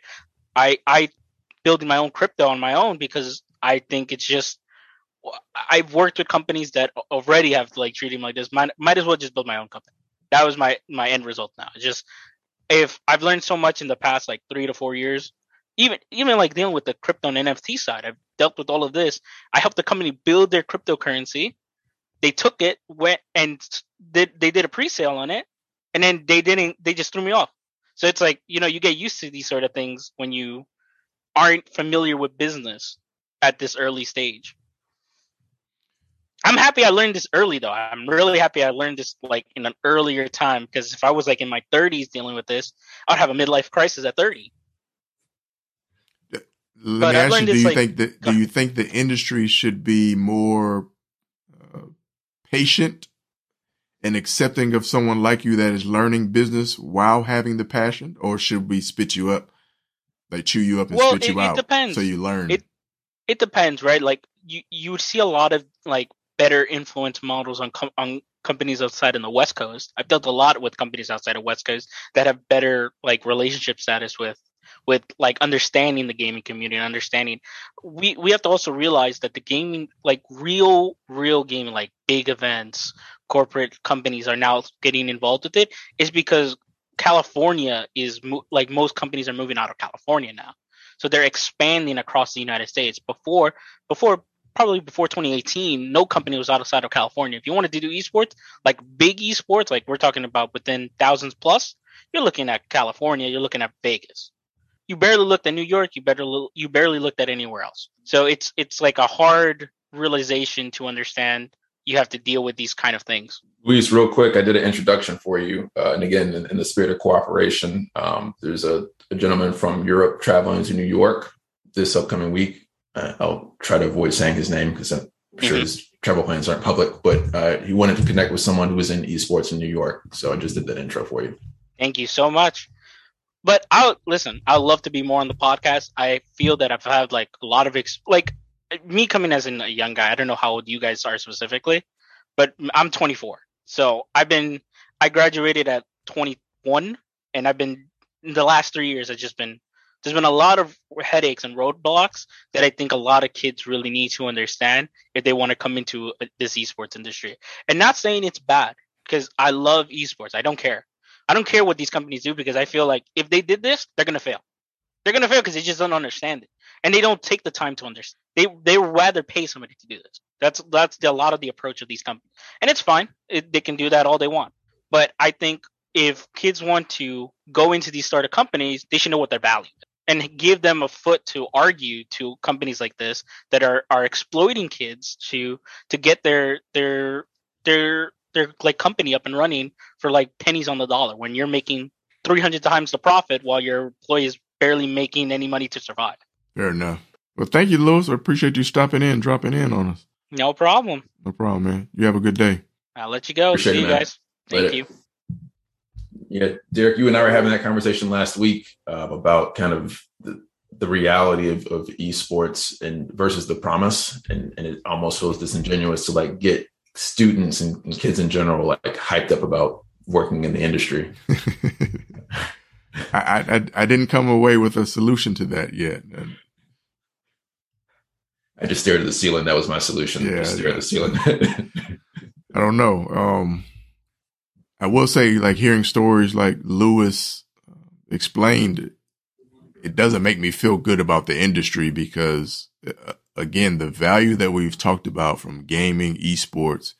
I I building my own crypto on my own because I think it's just I've worked with companies that already have like treated me like this. Might, might as well just build my own company. That was my my end result. Now, it's just if I've learned so much in the past like three to four years, even even like dealing with the crypto and NFT side, I've dealt with all of this. I helped the company build their cryptocurrency. They took it, went and did they did a pre-sale on it, and then they didn't. They just threw me off. So it's like you know you get used to these sort of things when you aren't familiar with business at this early stage. I'm happy I learned this early though. I'm really happy I learned this like in an earlier time because if I was like in my 30s dealing with this, I'd have a midlife crisis at 30. Let but me ask you: Do you like, think that do you think the industry should be more uh, patient and accepting of someone like you that is learning business while having the passion, or should we spit you up, like chew you up and well, spit it, you it out, depends. so you learn? It it depends, right? Like you you would see a lot of like better influence models on com- on companies outside in the West Coast. I've dealt a lot with companies outside of West Coast that have better like relationship status with with like understanding the gaming community and understanding we we have to also realize that the gaming like real real gaming like big events corporate companies are now getting involved with it is because California is mo- like most companies are moving out of California now so they're expanding across the United States before before probably before 2018, no company was outside of California. If you wanted to do esports, like big esports, like we're talking about within thousands plus, you're looking at California, you're looking at Vegas. You barely looked at New York, you better you barely looked at anywhere else. So it's it's like a hard realization to understand you have to deal with these kind of things. Luis, real quick, I did an introduction for you, uh, and again, in, in, the spirit of cooperation, um, there's a, a, gentleman from Europe traveling to New York this upcoming week. Uh, I'll try to avoid saying his name because I'm sure mm-hmm. his travel plans aren't public, but uh, he wanted to connect with someone who was in esports in New York. So I just did that intro for you. Thank you so much. But I'll listen, I'd love to be more on the podcast. I feel that I've had like a lot of, ex- like me coming as a young guy. I don't know how old you guys are specifically, but I'm 24. So I've been, I graduated at 21 and I've been, in the last three years, I've just been there's been a lot of headaches and roadblocks that I think a lot of kids really need to understand if they want to come into uh, this esports industry. And not saying it's bad because I love esports. I don't care. I don't care what these companies do because I feel like if they did this, they're gonna fail. They're gonna fail because they just don't understand it, and they don't take the time to understand. They they rather pay somebody to do this. That's that's the, a lot of the approach of these companies, and it's fine. It, they can do that all they want. But I think if kids want to go into these startup companies, they should know what their value is and give them a foot to argue to companies like this that are are exploiting kids to to get their their their their like company up and running for like pennies on the dollar when you're making 300 times the profit while your employee is barely making any money to survive. Fair enough. Well, thank you, Lewis. I appreciate you stopping in, dropping in on us. No problem. No problem, man. You have a good day. I'll let you go. Appreciate See it, you man. guys. Thank Later. you yeah, Derek, you and I were having that conversation last week uh, about kind of the, the reality of, of, esports and versus the promise, and, and, it almost feels disingenuous to like get students and, and kids in general like hyped up about working in the industry. I, I I didn't come away with a solution to that yet. I just stared at the ceiling. That was my solution. Yeah, just stare at the ceiling. I don't know. Um, I will say, like hearing stories like Lewis uh, explained, it doesn't make me feel good about the industry because, uh, again, the value that we've talked about from gaming, esports,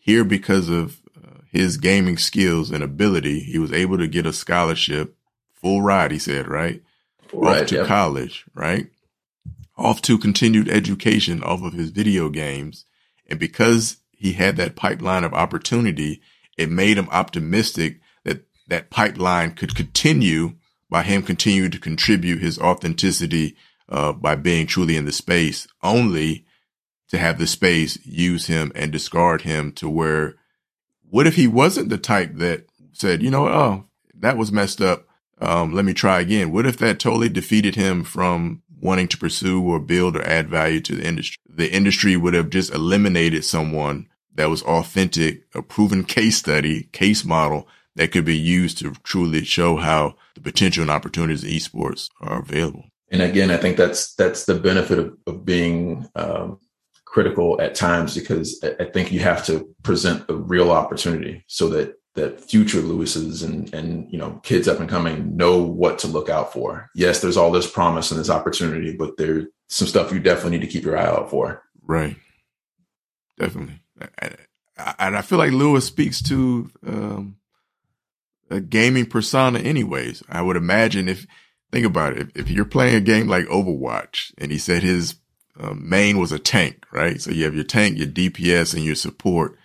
here because of uh, his gaming skills and ability, he was able to get a scholarship, full ride. He said, right, full off ride, to yep. college, right, off to continued education off of his video games, and because he had that pipeline of opportunity it made him optimistic that that pipeline could continue by him continuing to contribute his authenticity uh, by being truly in the space, only to have the space use him and discard him to where, what if he wasn't the type that said, you know, oh, that was messed up. Um, let me try again. What if that totally defeated him from wanting to pursue or build or add value to the industry? The industry would have just eliminated someone that was authentic, a proven case study, case model that could be used to truly show how the potential and opportunities in esports are available. And again, I think that's that's the benefit of, of being um, critical at times because I think you have to present a real opportunity so that that future Lewis's and and you know kids up and coming know what to look out for. Yes, there's all this promise and this opportunity, but there's some stuff you definitely need to keep your eye out for. Right. Definitely. And I feel like Lewis speaks to um, a gaming persona, anyways. I would imagine if think about it, if, if you're playing a game like Overwatch, and he said his uh, main was a tank, right? So you have your tank, your DPS, and your support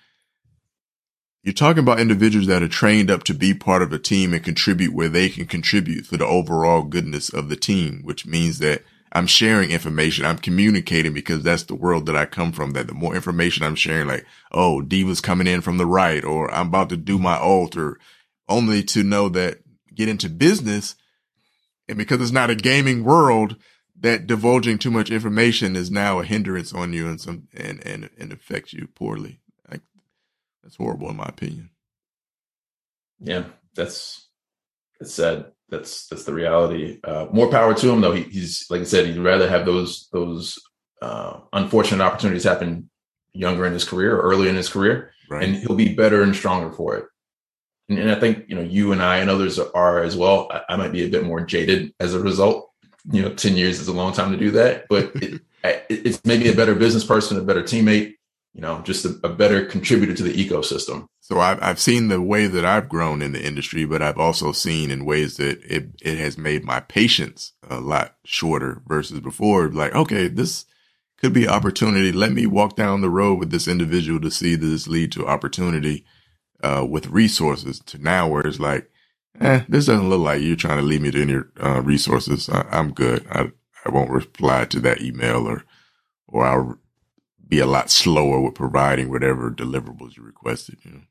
you're talking about individuals that are trained up to be part of a team and contribute where they can contribute for the overall goodness of the team, which means that I'm sharing information. I'm communicating because that's the world that I come from. That the more information I'm sharing, like, oh, D.Va's coming in from the right, or I'm about to do my altar, only to know that get into business. And because it's not a gaming world, that divulging too much information is now a hindrance on you and some, and, and, and affects you poorly. Like, That's horrible in my opinion. Yeah, that's that's sad. That's that's the reality. Uh, more power to him, though. He, he's like I said, he'd rather have those those uh, unfortunate opportunities happen younger in his career or early in his career, right. and he'll be better and stronger for it. And, and, I think you know you and I and others are as well. I, I, might be a bit more jaded as a result. You know, ten years is a long time to do that, but it, it's maybe a better business person, a better teammate, you know, just a, a better contributor to the ecosystem. So I've, I've seen the way that I've grown in the industry, but I've also seen in ways that it, it has made my patience a lot shorter versus before. Like, okay, this could be opportunity. Let me walk down the road with this individual to see this lead to opportunity, uh, with resources to now where it's like, eh, this doesn't look like you're trying to lead me to any, uh, resources. I, am good. I, I won't reply to that email or, or I'll be a lot slower with providing whatever deliverables you requested. You know.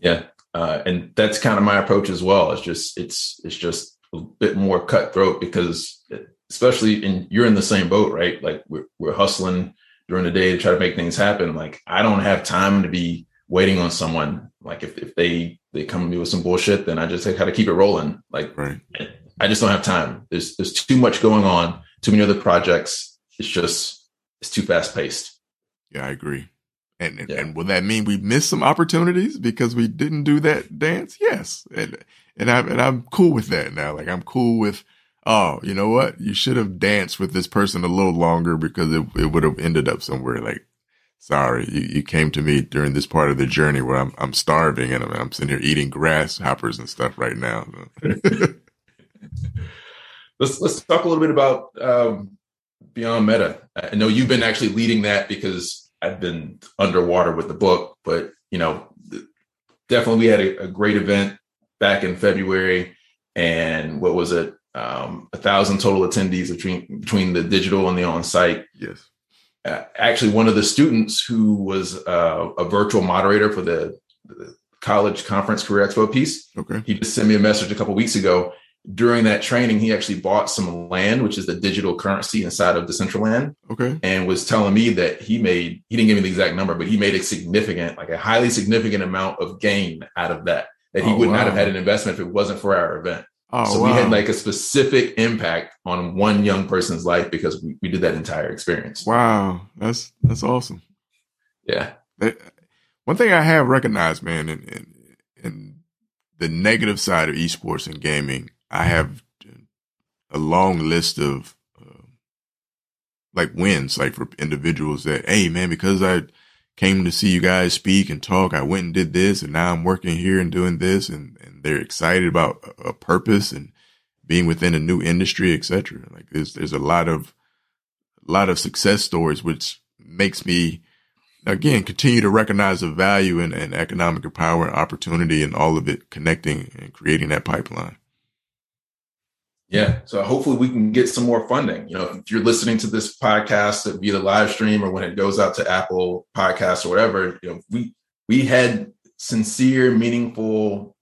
Yeah, uh, and that's kind of my approach as well. It's just it's it's just a bit more cutthroat because especially in you're in the same boat, right? Like we're we're hustling during the day to try to make things happen. Like I don't have time to be waiting on someone. Like if, if they they come to me with some bullshit, then I just like how to keep it rolling. Like right. I just don't have time. There's there's too much going on, too many other projects. It's just it's too fast paced. Yeah, I agree. And yeah. and will that mean we missed some opportunities because we didn't do that dance? Yes. And and I'm and I'm cool with that now. Like I'm cool with oh, you know what? You should have danced with this person a little longer because it, it would have ended up somewhere like sorry, you, you came to me during this part of the journey where I'm I'm starving and I'm, I'm sitting here eating grasshoppers and stuff right now. let's let's talk a little bit about um, Beyond Meta. I know you've been actually leading that because I've been underwater with the book, but you know, definitely we had a, a great event back in February, and what was it? Um, a thousand total attendees between between the digital and the on-site. Yes. Uh, actually, one of the students who was uh, a virtual moderator for the, the, college conference career expo piece. Okay. He just sent me a message a couple weeks ago during that training, he actually bought some land, which is the digital currency inside of Decentraland. Okay. And was telling me that he made, he didn't give me the exact number, but he made a significant, like a highly significant amount of gain out of that, that he oh, would wow. not have had an investment if it wasn't for our event. Oh, so wow. we had like a specific impact on one young person's life because we, we did that entire experience. Wow. That's, that's awesome. Yeah. one thing I have recognized, man, in, in, in the negative side of esports and gaming I have a long list of uh, like wins, like for individuals that, hey man, because I came to see you guys speak and talk, I went and did this, and now I'm working here and doing this, and, and they're excited about a, purpose and being within a new industry, etc. Like there's there's a lot of a lot of success stories, which makes me again continue to recognize the value and, and economic power and opportunity, and all of it connecting and creating that pipeline. Yeah. So hopefully we can get some more funding. You know, if you're listening to this podcast via the live stream or when it goes out to Apple Podcasts or whatever, you know, we we had sincere, meaningful,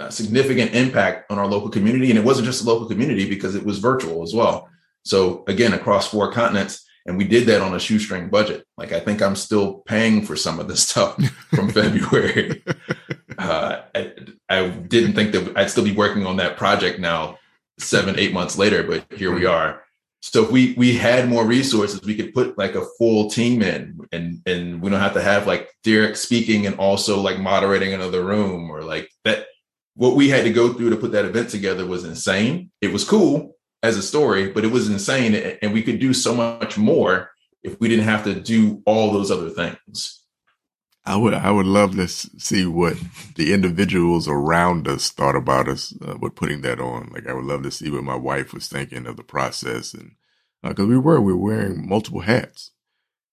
uh, significant impact on our local community, and it wasn't just a local community because it was virtual as well. So again, across four continents, and we did that on a shoestring budget. Like I think I'm still paying for some of this stuff from February. Uh, I, I didn't think that I'd still be working on that project now seven, eight months later, but here we are. So if we we had more resources, we could put like a full team in, and and we don't have to have like Derek speaking and also like moderating another room or like that. What we had to go through to put that event together was insane. It was cool as a story, but it was insane, and we could do so much more if we didn't have to do all those other things. I would I would love to see what the individuals around us thought about us uh, with putting that on. Like I would love to see what my wife was thinking of the process, and because uh, we were we were wearing multiple hats,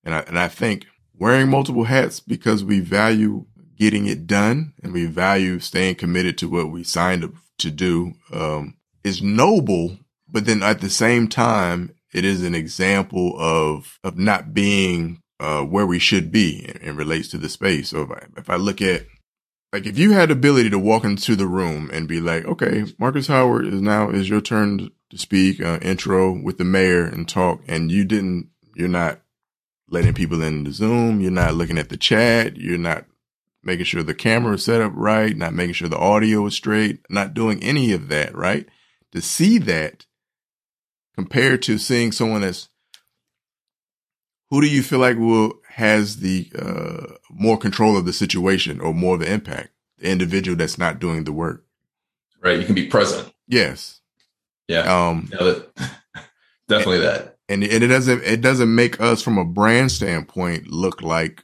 and I and I think wearing multiple hats because we value getting it done and we value staying committed to what we signed up to do um, is noble, but then at the same time, it is an example of of not being uh, where we should be and relates to the space. So if I, if I look at like if you had the ability to walk into the room and be like, okay, Marcus Howard is now is your turn to speak, uh, intro with the mayor and talk, and you didn't, you're not letting people in the Zoom, you're not looking at the chat, you're not making sure the camera is set up right, not making sure the audio is straight, not doing any of that, right? To see that compared to seeing someone that's who do you feel like will has the uh, more control of the situation or more of the impact? The individual that's not doing the work. Right. You can be present. Yes. Yeah. Um. Yeah, that, definitely and, that. And, and it doesn't it doesn't make us from a brand standpoint look like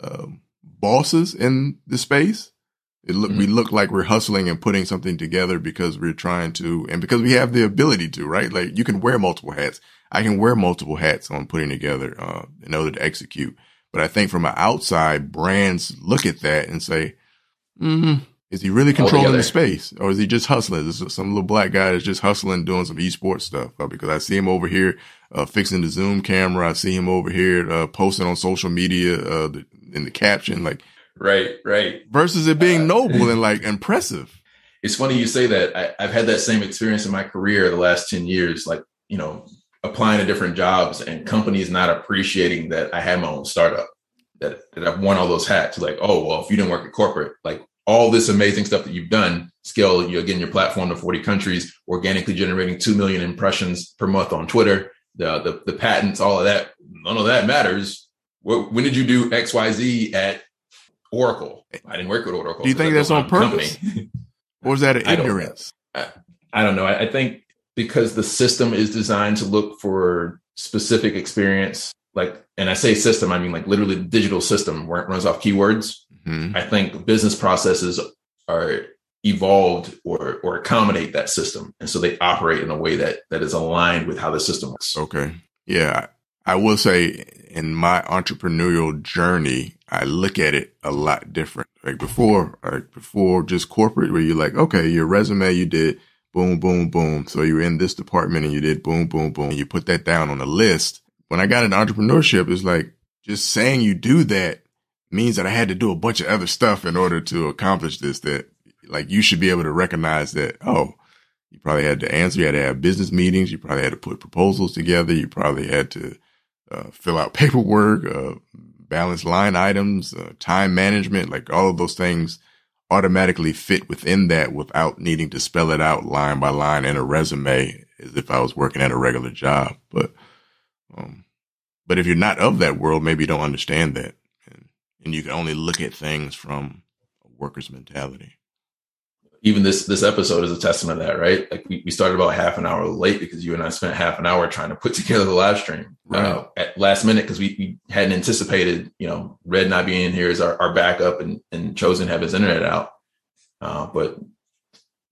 um, bosses in the space. It look, mm-hmm. we look like we're hustling and putting something together because we're trying to, and because we have the ability to, right? Like you can wear multiple hats. I can wear multiple hats on putting together uh, in order to execute. But I think from an outside, brands look at that and say, mm, "Is he really controlling the space, or is he just hustling? Is some little black guy that's just hustling, doing some esports stuff?" Uh, because I see him over here uh, fixing the Zoom camera. I see him over here uh, posting on social media uh, the, in the caption, like, "Right, right." Versus it being uh, noble and like impressive. It's funny you say that. I, I've had that same experience in my career the last ten years. Like, you know, applying to different jobs and companies not appreciating that I had my own startup, that, that I've worn all those hats. Like, oh, well, if you didn't work at corporate, like all this amazing stuff that you've done, scale you're getting your platform to 40 countries, organically generating 2 million impressions per month on Twitter, the, the, the patents, all of that, none of that matters. When did you do XYZ at Oracle? I didn't work with Oracle. Do you think that's on purpose? or is that an ignorance? I don't, I, I don't know. I, I think because the system is designed to look for specific experience like and i say system i mean like literally the digital system where it runs off keywords mm-hmm. i think business processes are evolved or or accommodate that system and so they operate in a way that that is aligned with how the system works okay yeah i will say in my entrepreneurial journey i look at it a lot different like before like before just corporate where you're like okay your resume you did boom, boom, boom. So you are in this department and you did boom, boom, boom. And you put that down on a list. When I got into entrepreneurship, it's like just saying you do that means that I had to do a bunch of other stuff in order to accomplish this that like you should be able to recognize that, oh, you probably had to answer. You had to have business meetings. You probably had to put proposals together. You probably had to uh, fill out paperwork, uh, balance line items, uh, time management, like all of those things automatically fit within that without needing to spell it out line by line in a resume as if I was working at a regular job. But, um, but if you're not of that world, maybe you don't understand that. And, and you can only look at things from a worker's mentality even this this episode is a testament to that, right? Like we, we started about half an hour late because you and I spent half an hour trying to put together the live stream right. uh, at last minute because we, we hadn't anticipated, you know, Red not being here as our, our backup and, and Chosen to have his internet out. Uh, but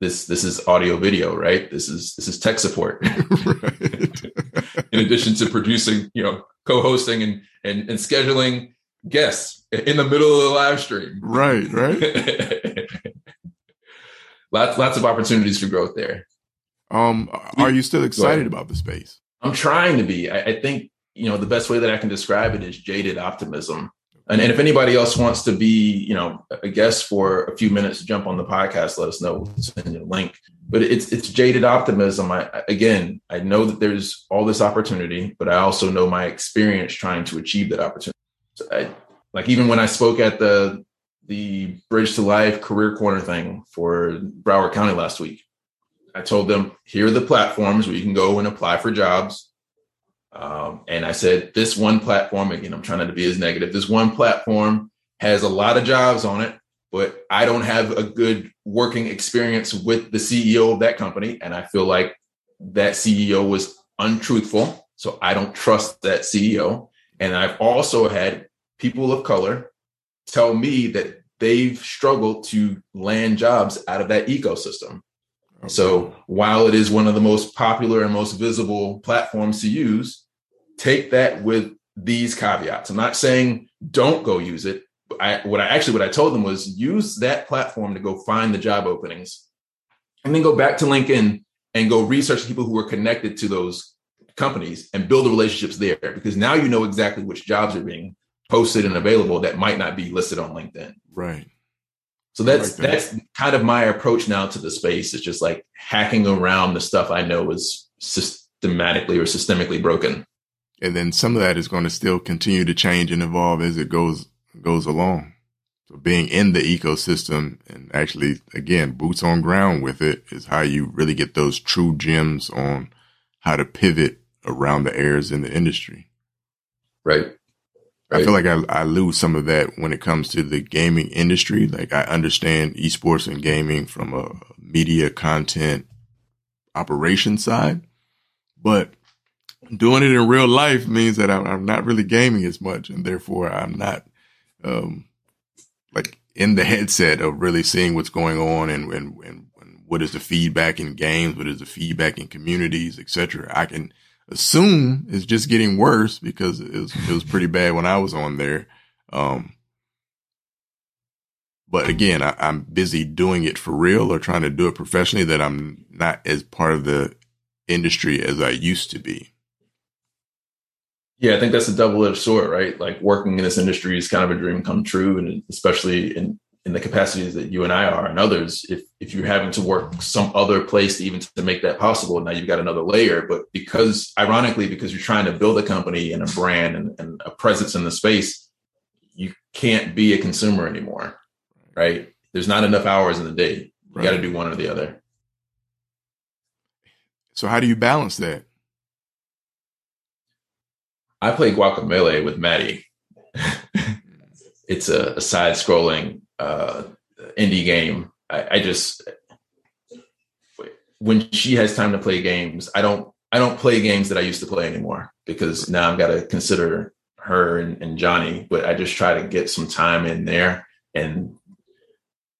this this is audio video, right? This is this is tech support. in addition to producing, you know, co-hosting and and, and scheduling guests in the middle of the live stream. Right, right. Lots lots of opportunities for growth there. Um, are you still excited about the space? I'm trying to be. I, I, think you know the best way that I can describe it is jaded optimism. And, and if anybody else wants to be, you know, a guest for a few minutes to jump on the podcast, let us know. We'll send you a link. But it's it's jaded optimism. I again, I know that there's all this opportunity, but I also know my experience trying to achieve that opportunity. So I, like even when I spoke at the the Bridge to Life Career Corner thing for Broward County last week. I told them, here are the platforms where you can go and apply for jobs. Um, and I said, this one platform, again, I'm trying not to be as negative. This one platform has a lot of jobs on it, but I don't have a good working experience with the CEO of that company. And I feel like that CEO was untruthful. So I don't trust that CEO. And I've also had people of color tell me that they've struggled to land jobs out of that ecosystem. Okay. So while it is one of the most popular and most visible platforms to use, take that with these caveats. I'm not saying don't go use it. I, what I actually what I told them was use that platform to go find the job openings, and then go back to LinkedIn and go research people who are connected to those companies and build the relationships there because now you know exactly which jobs are being posted and available that might not be listed on LinkedIn. Right. So that's like that. that's kind of my approach now to the space. It's just like hacking around the stuff I know is systematically or systemically broken. And then some of that is going to still continue to change and evolve as it goes goes along. So being in the ecosystem and actually again boots on ground with it is how you really get those true gems on how to pivot around the errors in the industry. Right. I feel like I, I lose some of that when it comes to the gaming industry. Like I understand esports and gaming from a media content operation side, but doing it in real life means that I'm, I'm not really gaming as much, and therefore I'm not um, like in the headset of really seeing what's going on and, and, and, and what is the feedback in games, what is the feedback in communities, etc. I can assume it's just getting worse because it was, it was pretty bad when I was on there. Um, but again, I, I'm busy doing it for real or trying to do it professionally that I'm not as part of the industry as I used to be. Yeah, I think that's a double edged sword, right? Like working in this industry is kind of a dream come true. And especially in in the capacities that you and I are and others, if if you're having to work some other place to even to make that possible, now you've got another layer. But because ironically, because you're trying to build a company and a brand and, and a presence in the space, you can't be a consumer anymore. Right. There's not enough hours in the day. You right. got to do one or the other. So how do you balance that? I play Guacamelee with Maddie. it's a, a side scrolling uh, indie game. I, I just when she has time to play games, I don't I don't play games that I used to play anymore because now I've got to consider her and, and, Johnny. But I just try to get some time in there and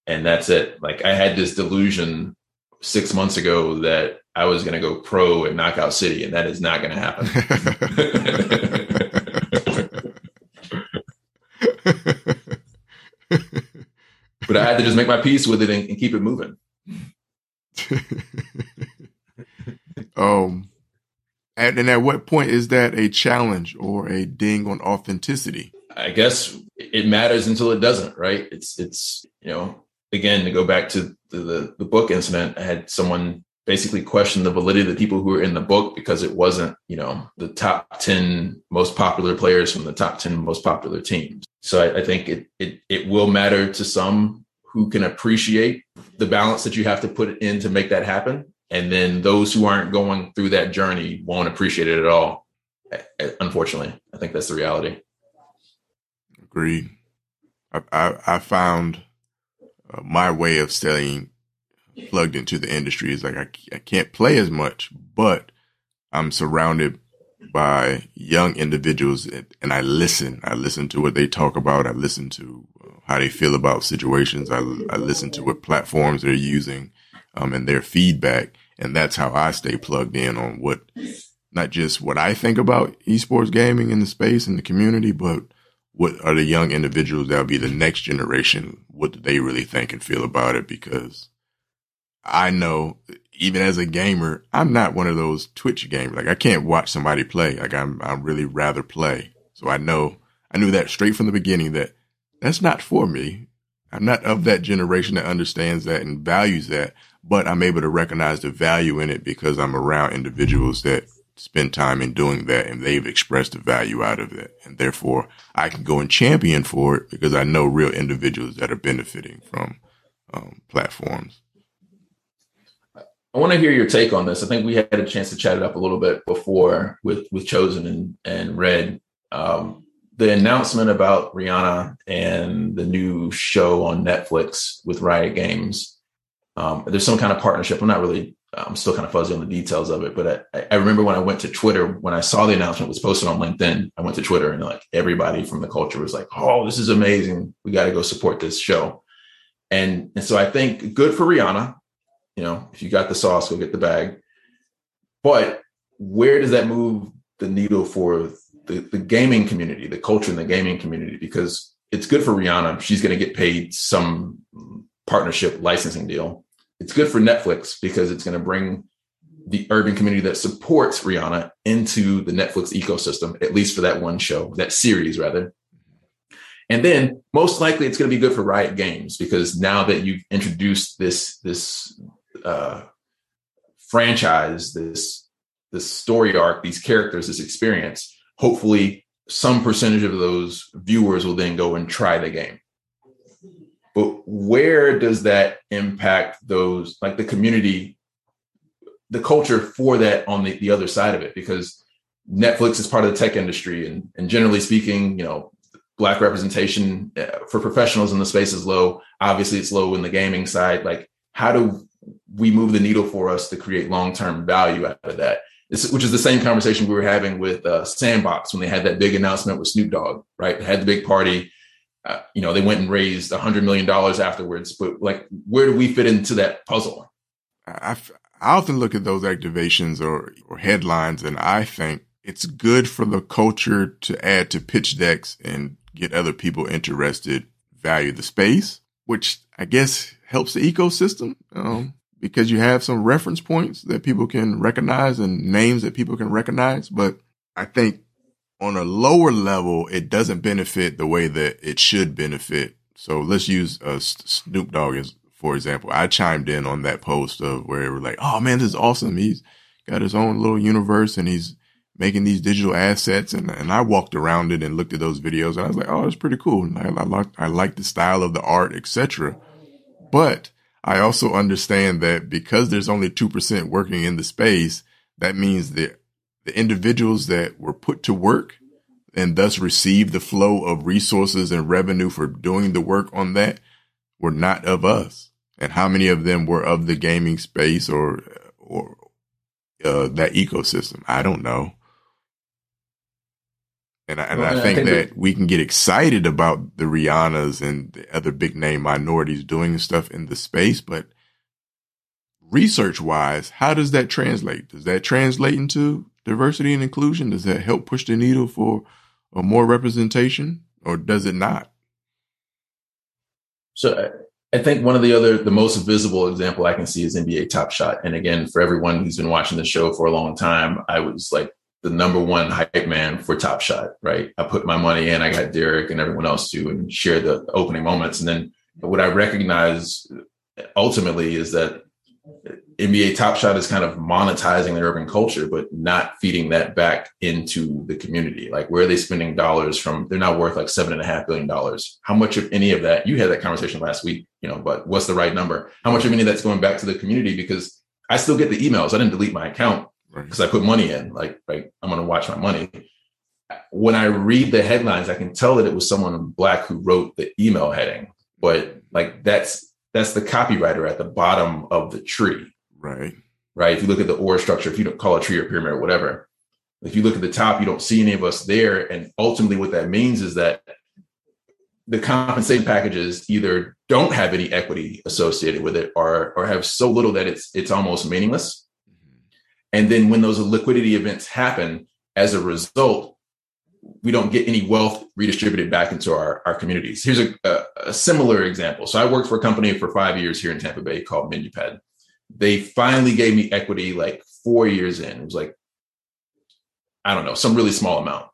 and that's it. Like I had this delusion six months ago that I was going to go pro at Knockout City, and that is not going to happen. but I had to just make my peace with it and, and keep it moving. um, and, and at what point is that a challenge or a ding on authenticity? I guess it matters until it doesn't, right? It's it's you know again to go back to the, the, the book incident. I had someone basically question the validity of the people who were in the book because it wasn't, you know, the top 10 most popular players from the top 10 most popular teams. So I, I think it, it, it will matter to some who can appreciate the balance that you have to put in to make that happen. And then those who aren't going through that journey won't appreciate it at all. Unfortunately, I think that's the reality. Agreed. I, I, I found uh, my way of staying plugged into the industry is like I, I can't play as much, but I'm surrounded by young individuals and I listen. I listen to what they talk about. I listen to uh, how they feel about situations. I, I listen to what platforms they're using um, and their feedback. And that's how I stay plugged in on what, not just what I think about esports gaming in the space and the community, but what are the young individuals that'll be the next generation? What do they really think and feel about it? Because I know even as a gamer, I'm not one of those Twitch gamers. Like I can't watch somebody play. Like I'm, I'm really rather play. So I know, I knew that straight from the beginning that that's not for me. I'm not of that generation that understands that and values that, but I'm able to recognize the value in it because I'm around individuals that spend time in doing that and they've expressed the value out of it. And therefore I can go and champion for it because I know real individuals that are benefiting from um, platforms. I want to hear your take on this. I think we had a chance to chat it up a little bit before with with Chosen and and Red. Um, the announcement about Rihanna and the new show on Netflix with Riot Games. Um, there's some kind of partnership. I'm not really. I'm still kind of fuzzy on the details of it, but I, I remember when I went to Twitter when I saw the announcement was posted on LinkedIn. I went to Twitter and like everybody from the culture was like, "Oh, this is amazing! We got to go support this show." And and so I think good for Rihanna. You know, if you got the sauce, go get the bag. But where does that move the needle for the, the gaming community, the culture in the gaming community? Because it's good for Rihanna. She's going to get paid some partnership licensing deal. It's good for Netflix because it's going to bring the urban community that supports Rihanna into the Netflix ecosystem, at least for that one show, that series rather. And then most likely it's going to be good for Riot Games because now that you've introduced this this uh, franchise, this this story arc, these characters, this experience, hopefully some percentage of those viewers will then go and try the game. But where does that impact those like the community, the culture for that on the, the other side of it? Because Netflix is part of the tech industry and, and generally speaking, you know, black representation uh, for professionals in the space is low. Obviously, it's low in the gaming side. Like, how do we move the needle for us to create long term value out of that? This, which is the same conversation we were having with uh, Sandbox when they had that big announcement with Snoop Dogg, right? They had the big party. Uh, you know, they went and raised a hundred million dollars afterwards. But like, where do we fit into that puzzle? I, I often look at those activations or, or headlines, and I think it's good for the culture to add to pitch decks and get other people interested, value the space, which I guess helps the ecosystem um, because you have some reference points that people can recognize and names that people can recognize. But I think on a lower level, it doesn't benefit the way that it should benefit. So let's use uh, Snoop Dogg as, for example. I chimed in on that post of where we're like, "Oh man, this is awesome. He's got his own little universe and he's making these digital assets. And, and I walked around it and looked at those videos and I was like, oh, it's pretty cool. I, I like, I like the style of the art, etc. But I also understand that because there's only 2% working in the space, that means that the individuals that were put to work and thus received the flow of resources and revenue for doing the work on that were not of us. And how many of them were of the gaming space or, or, uh, that ecosystem? I don't know. And I, and well, I think, I think that, that we can get excited about the Rihannas and the other big name minorities doing stuff in the space, but research wise, how does that translate? Does that translate into diversity and inclusion? Does that help push the needle for a more representation or does it not? So I think one of the other, the most visible example I can see is NBA Top Shot. And again, for everyone who's been watching the show for a long time, I was like the number one hype man for Top Shot, right? I put my money in, I got Derek and everyone else to and share the opening moments. And then what I recognize ultimately is that NBA Top Shot is kind of monetizing the urban culture, but not feeding that back into the community. Like, where are they spending dollars from? They're not worth like seven and a half billion dollars. How much of any of that? You had that conversation last week, you know, but what's the right number? How much of any of that's going back to the community? Because I still get the emails. I didn't delete my account because I put money in. Like, right, I'm going to watch my money. When I read the headlines, I can tell that it was someone black who wrote the email heading, but like that's that's the copywriter at the bottom of the tree. Right. Right. If you look at the org structure, if you don't call a tree or pyramid or whatever, if you look at the top, you don't see any of us there. And ultimately, what that means is that the compensation packages either don't have any equity associated with it or or have so little that it's it's almost meaningless and then when those liquidity events happen, as a result, we don't get any wealth redistributed back into our, our communities. Here's a, a, a similar example. So I worked for a company for five years here in Tampa Bay called MenuPad. They finally gave me equity like four years in. It was like, I don't know, some really small amount.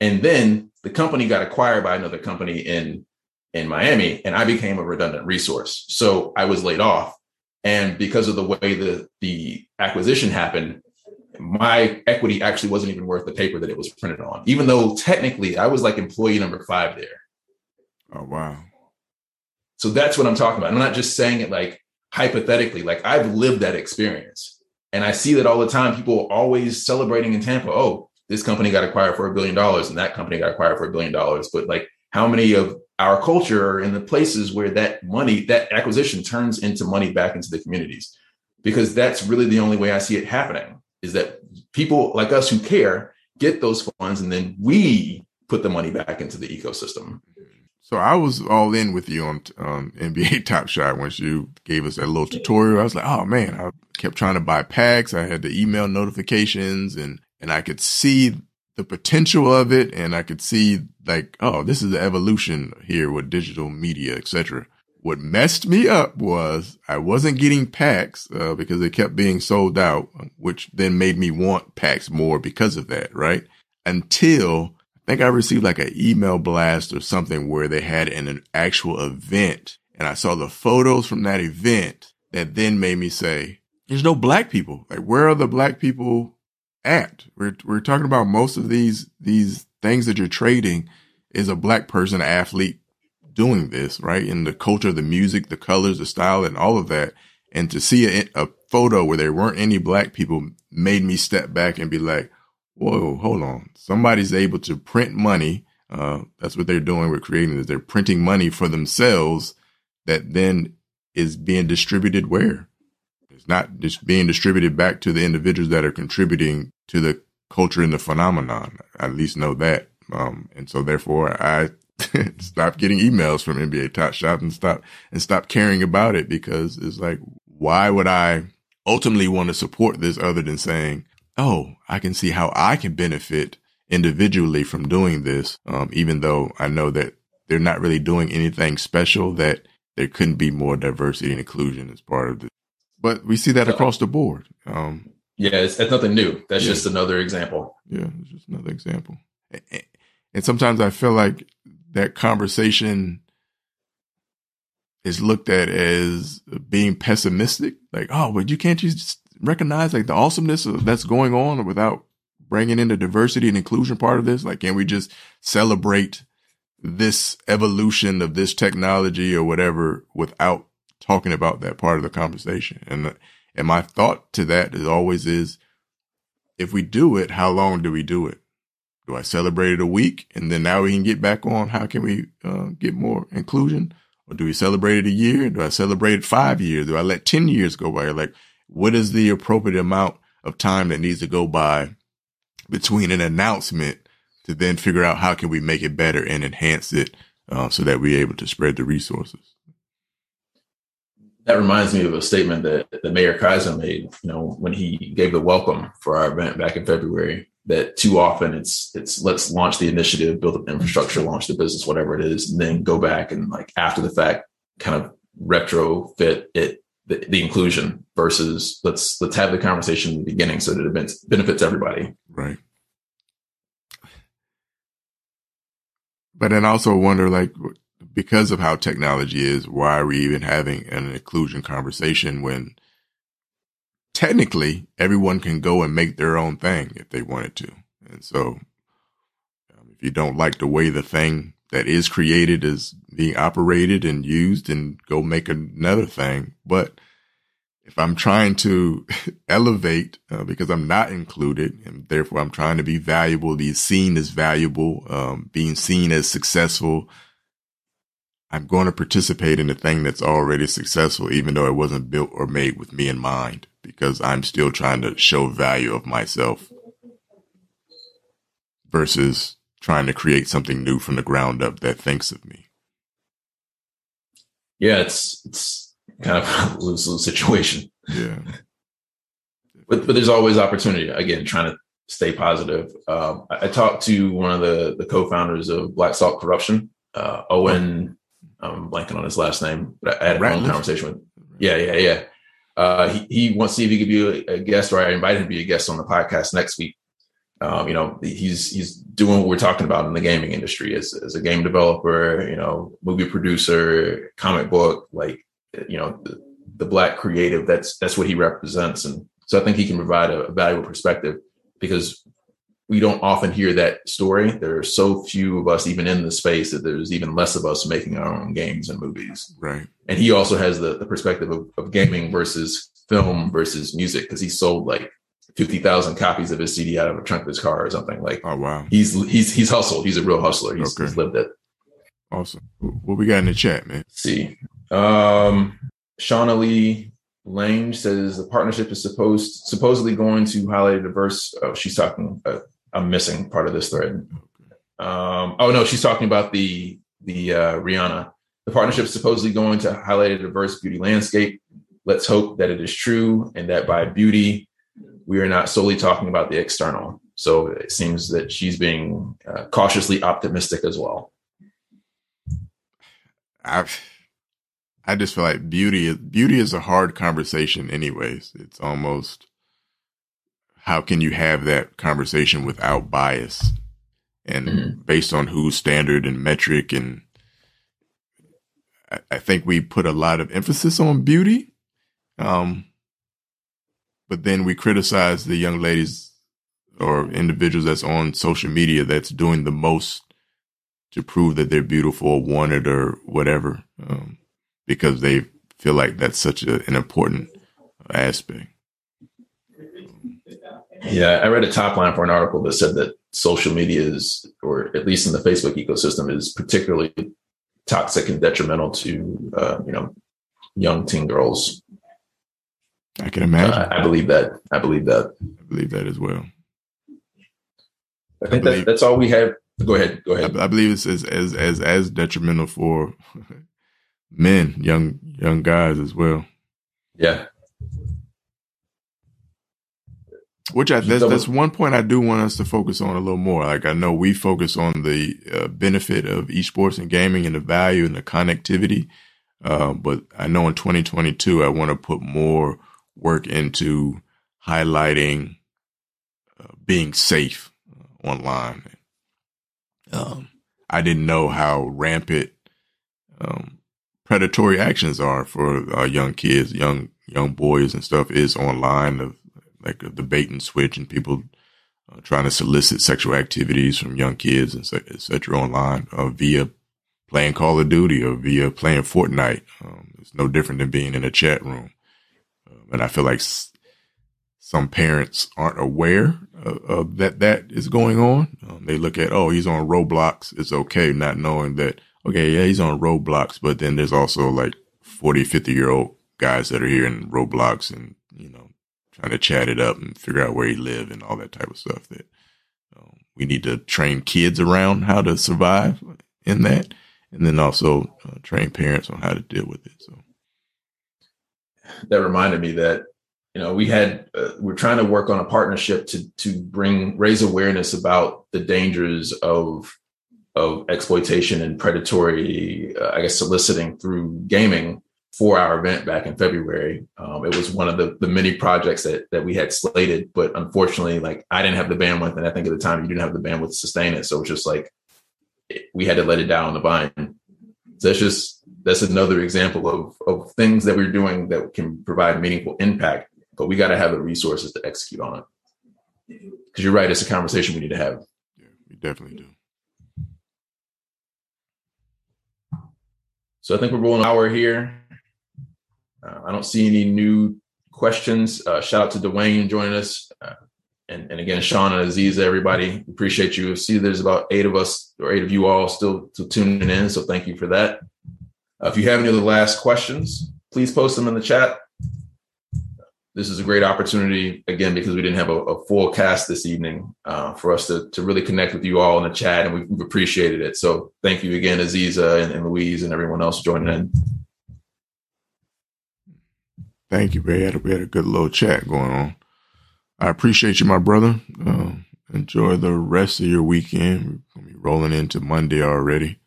And then the company got acquired by another company in in Miami, and I became a redundant resource. So I was laid off. And because of the way the the acquisition happened, my equity actually wasn't even worth the paper that it was printed on, even though technically I was like employee number five there. Oh, wow. So that's what I'm talking about. I'm not just saying it like hypothetically, like I've lived that experience. And I see that all the time. People are always celebrating in Tampa. Oh, this company got acquired for a billion dollars and that company got acquired for a billion dollars. But like how many of our culture are in the places where that money, that acquisition turns into money back into the communities? Because that's really the only way I see it happening is that people like us who care get those funds and then we put the money back into the ecosystem. So I was all in with you on um, NBA Top Shot once you gave us that little tutorial. I was like, oh man, I kept trying to buy packs. I had the email notifications and, and I could see the potential of it. And I could see like, oh, this is the evolution here with digital media, etc. What messed me up was I wasn't getting packs uh, because they kept being sold out, which then made me want packs more because of that, right? Until I think I received like an email blast or something where they had an, an actual event and I saw the photos from that event that then made me say, there's no black people. Like, where are the black people at? We're, we're talking about most of these, these things that you're trading is a black person, athlete doing this, right? In the culture, the music, the colors, the style and all of that. And to see a, a photo where there weren't any black people made me step back and be like, whoa, hold on. Somebody's able to print money. Uh, that's what they're doing with creating is they're printing money for themselves that then is being distributed where? It's not just being distributed back to the individuals that are contributing to the culture and the phenomenon. I at least know that. Um, and so therefore I stop getting emails from NBA Top Shot and stop and stop caring about it because it's like, why would I ultimately want to support this other than saying, oh, I can see how I can benefit individually from doing this, um, even though I know that they're not really doing anything special, that there couldn't be more diversity and inclusion as part of this. But we see that across the board. Um, yeah, it's, it's nothing new. That's yeah. just another example. Yeah, it's just another example. And sometimes I feel like that conversation is looked at as being pessimistic. Like, oh, but you can't just recognize like the awesomeness that's going on without bringing in the diversity and inclusion part of this? Like, can we just celebrate this evolution of this technology or whatever without talking about that part of the conversation? And, and my thought to that is always is, if we do it, how long do we do it? Do I celebrate it a week and then now we can get back on how can we uh, get more inclusion? Or do we celebrate it a year? Do I celebrate it five years? Do I let 10 years go by? Like, what is the appropriate amount of time that needs to go by between an announcement to then figure out how can we make it better and enhance it uh, so that we're able to spread the resources. That reminds me of a statement that, that Mayor Kaiser made, you know, when he gave the welcome for our event back in February, that too often it's it's let's launch the initiative, build up infrastructure, mm-hmm. launch the business, whatever it is, and then go back and like after the fact kind of retrofit it the, the, inclusion versus let's let's have the conversation in the beginning so that it benefits everybody. Right. But then also wonder like because of how technology is, why are we even having an inclusion conversation when technically everyone can go and make their own thing if they wanted to. And so um, if you don't like the way the thing that is created is being operated and used and go make another thing. But if I'm trying to elevate uh, because I'm not included and therefore I'm trying to be valuable, be seen as valuable, um, being seen as successful, I'm going to participate in the thing that's already successful, even though it wasn't built or made with me in mind, because I'm still trying to show value of myself versus trying to create something new from the ground up that thinks of me. Yeah, it's it's kind of a lose lose situation. Yeah, but but there's always opportunity. Again, trying to stay positive. Um, I, I, talked to one of the the co-founders of Black Salt Corruption, uh, Owen. I'm blanking on his last name, but I had a long conversation with. Yeah, yeah, yeah. Uh, he, he wants to see if he could be a, guest, or I invited him to be a guest on the podcast next week. Um, you know, he's he's doing what we're talking about in the gaming industry as, as a game developer, you know, movie producer, comic book, like you know, the, the black creative. That's that's what he represents, and so I think he can provide a, a valuable perspective because we don't often hear that story. There are so few of us even in the space that there's even less of us making our own games and movies. Right. And he also has the, the perspective of, of gaming versus film versus music because he sold like 50,000 copies of his CD out of a trunk of his car or something. Like, oh, wow. He's, he's, he's hustled. He's a real hustler. He's, okay. he's lived it. Awesome. What we got in the chat, man? Let's see. Um, Shauna Lee Lange says the partnership is supposed supposedly going to highlight a diverse. Oh, she's talking. Uh, I'm missing part of this thread. Um, oh no, she's talking about the the uh, Rihanna. The partnership is supposedly going to highlight a diverse beauty landscape. Let's hope that it is true and that by beauty we are not solely talking about the external. So it seems that she's being uh, cautiously optimistic as well. I've I just feel like beauty is beauty is a hard conversation anyways. It's almost how can you have that conversation without bias and mm-hmm. based on whose standard and metric and I, I, think we put a lot of emphasis on beauty. Um but then we criticize the young ladies or individuals that's on social media that's doing the most to prove that they're beautiful or wanted or whatever. Um, because they feel like that's such a, an important aspect. Yeah, I read a top line for an article that said that social media is, or at least in the Facebook ecosystem, is particularly toxic and detrimental to uh, you know young teen girls. I can imagine. Uh, I believe that. I believe that. I believe that as well. I think I believe, that, that's all we have. Go ahead. Go ahead. I, I believe it's as, as as as detrimental for men, young young guys as well. Yeah. Which I that's, that's one point I do want us to focus on a little more. Like I know we focus on the uh, benefit of esports and gaming and the value and the connectivity, uh, but I know in 2022 I want to put more work into highlighting uh, being safe online. Um, I didn't know how rampant um, predatory actions are for young kids, young young boys and stuff is online of like the bait and switch and people uh, trying to solicit sexual activities from young kids and etc. online uh, via playing Call of Duty or via playing Fortnite. Um, it's no different than being in a chat room. Um, and I feel like s- some parents aren't aware of, of, that that is going on. Um, they look at, oh, he's on Roblox. It's okay, not knowing that okay, yeah, he's on Roblox, but then there's also like 40, 50 year old guys that are here in Roblox and, you know, trying to chat it up and figure out where he live and all that type of stuff that um, we need to train kids around how to survive in that. And then also uh, train parents on how to deal with it. So that reminded me that you know we had uh, we're trying to work on a partnership to to bring raise awareness about the dangers of of exploitation and predatory, uh, I guess, soliciting through gaming for our event back in February. Um, it was one of the, the many projects that that we had slated, but unfortunately, like I didn't have the bandwidth, and I think at the time you didn't have the bandwidth to sustain it. So it's just like we had to let it down on the vine. So that's just that's another example of of things that we're doing that can provide meaningful impact, but we got to have the resources to execute on it. Because you're right, it's a conversation we need to have. Yeah, we definitely do. So I think we're rolling an hour here. Uh, I don't see any new questions. Uh, shout out to Dwayne joining us. Uh, and, and again, Sean and Aziz, everybody, appreciate you. See, there's about eight of us or eight of you all still, still tuning in. So thank you for that. Uh, if you have any other last questions, please post them in the chat this is a great opportunity again because we didn't have a, a full cast this evening uh, for us to, to really connect with you all in the chat and we've, we've appreciated it so thank you again aziza and, and, louise and everyone else joining in thank you a, we had a good little chat going on. I appreciate you my brother. Uh, enjoy the rest of your weekend. We're gonna be rolling into monday already.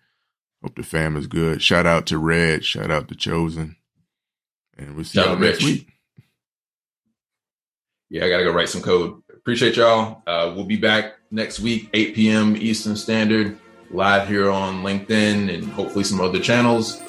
Hope the fam is good. Shout out to red shout out to chosen. And we'll see you next week. Yeah, I got to go write some code. Appreciate y'all. Uh, we'll be back next week, 8 p.m. Eastern Standard, live here on LinkedIn and hopefully some other channels.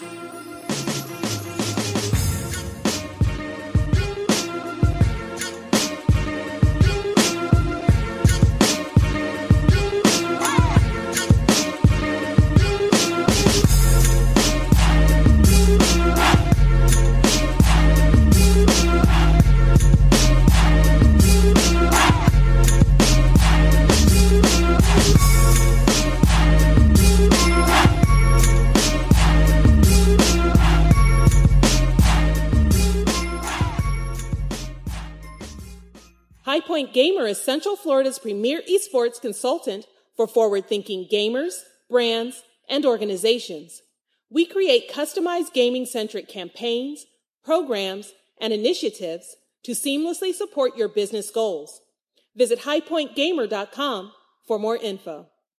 Central Florida's premier esports consultant for forward thinking gamers, brands, and organizations. We create customized gaming centric campaigns, programs, and initiatives to seamlessly support your business goals. Visit highpointgamer.com for more info.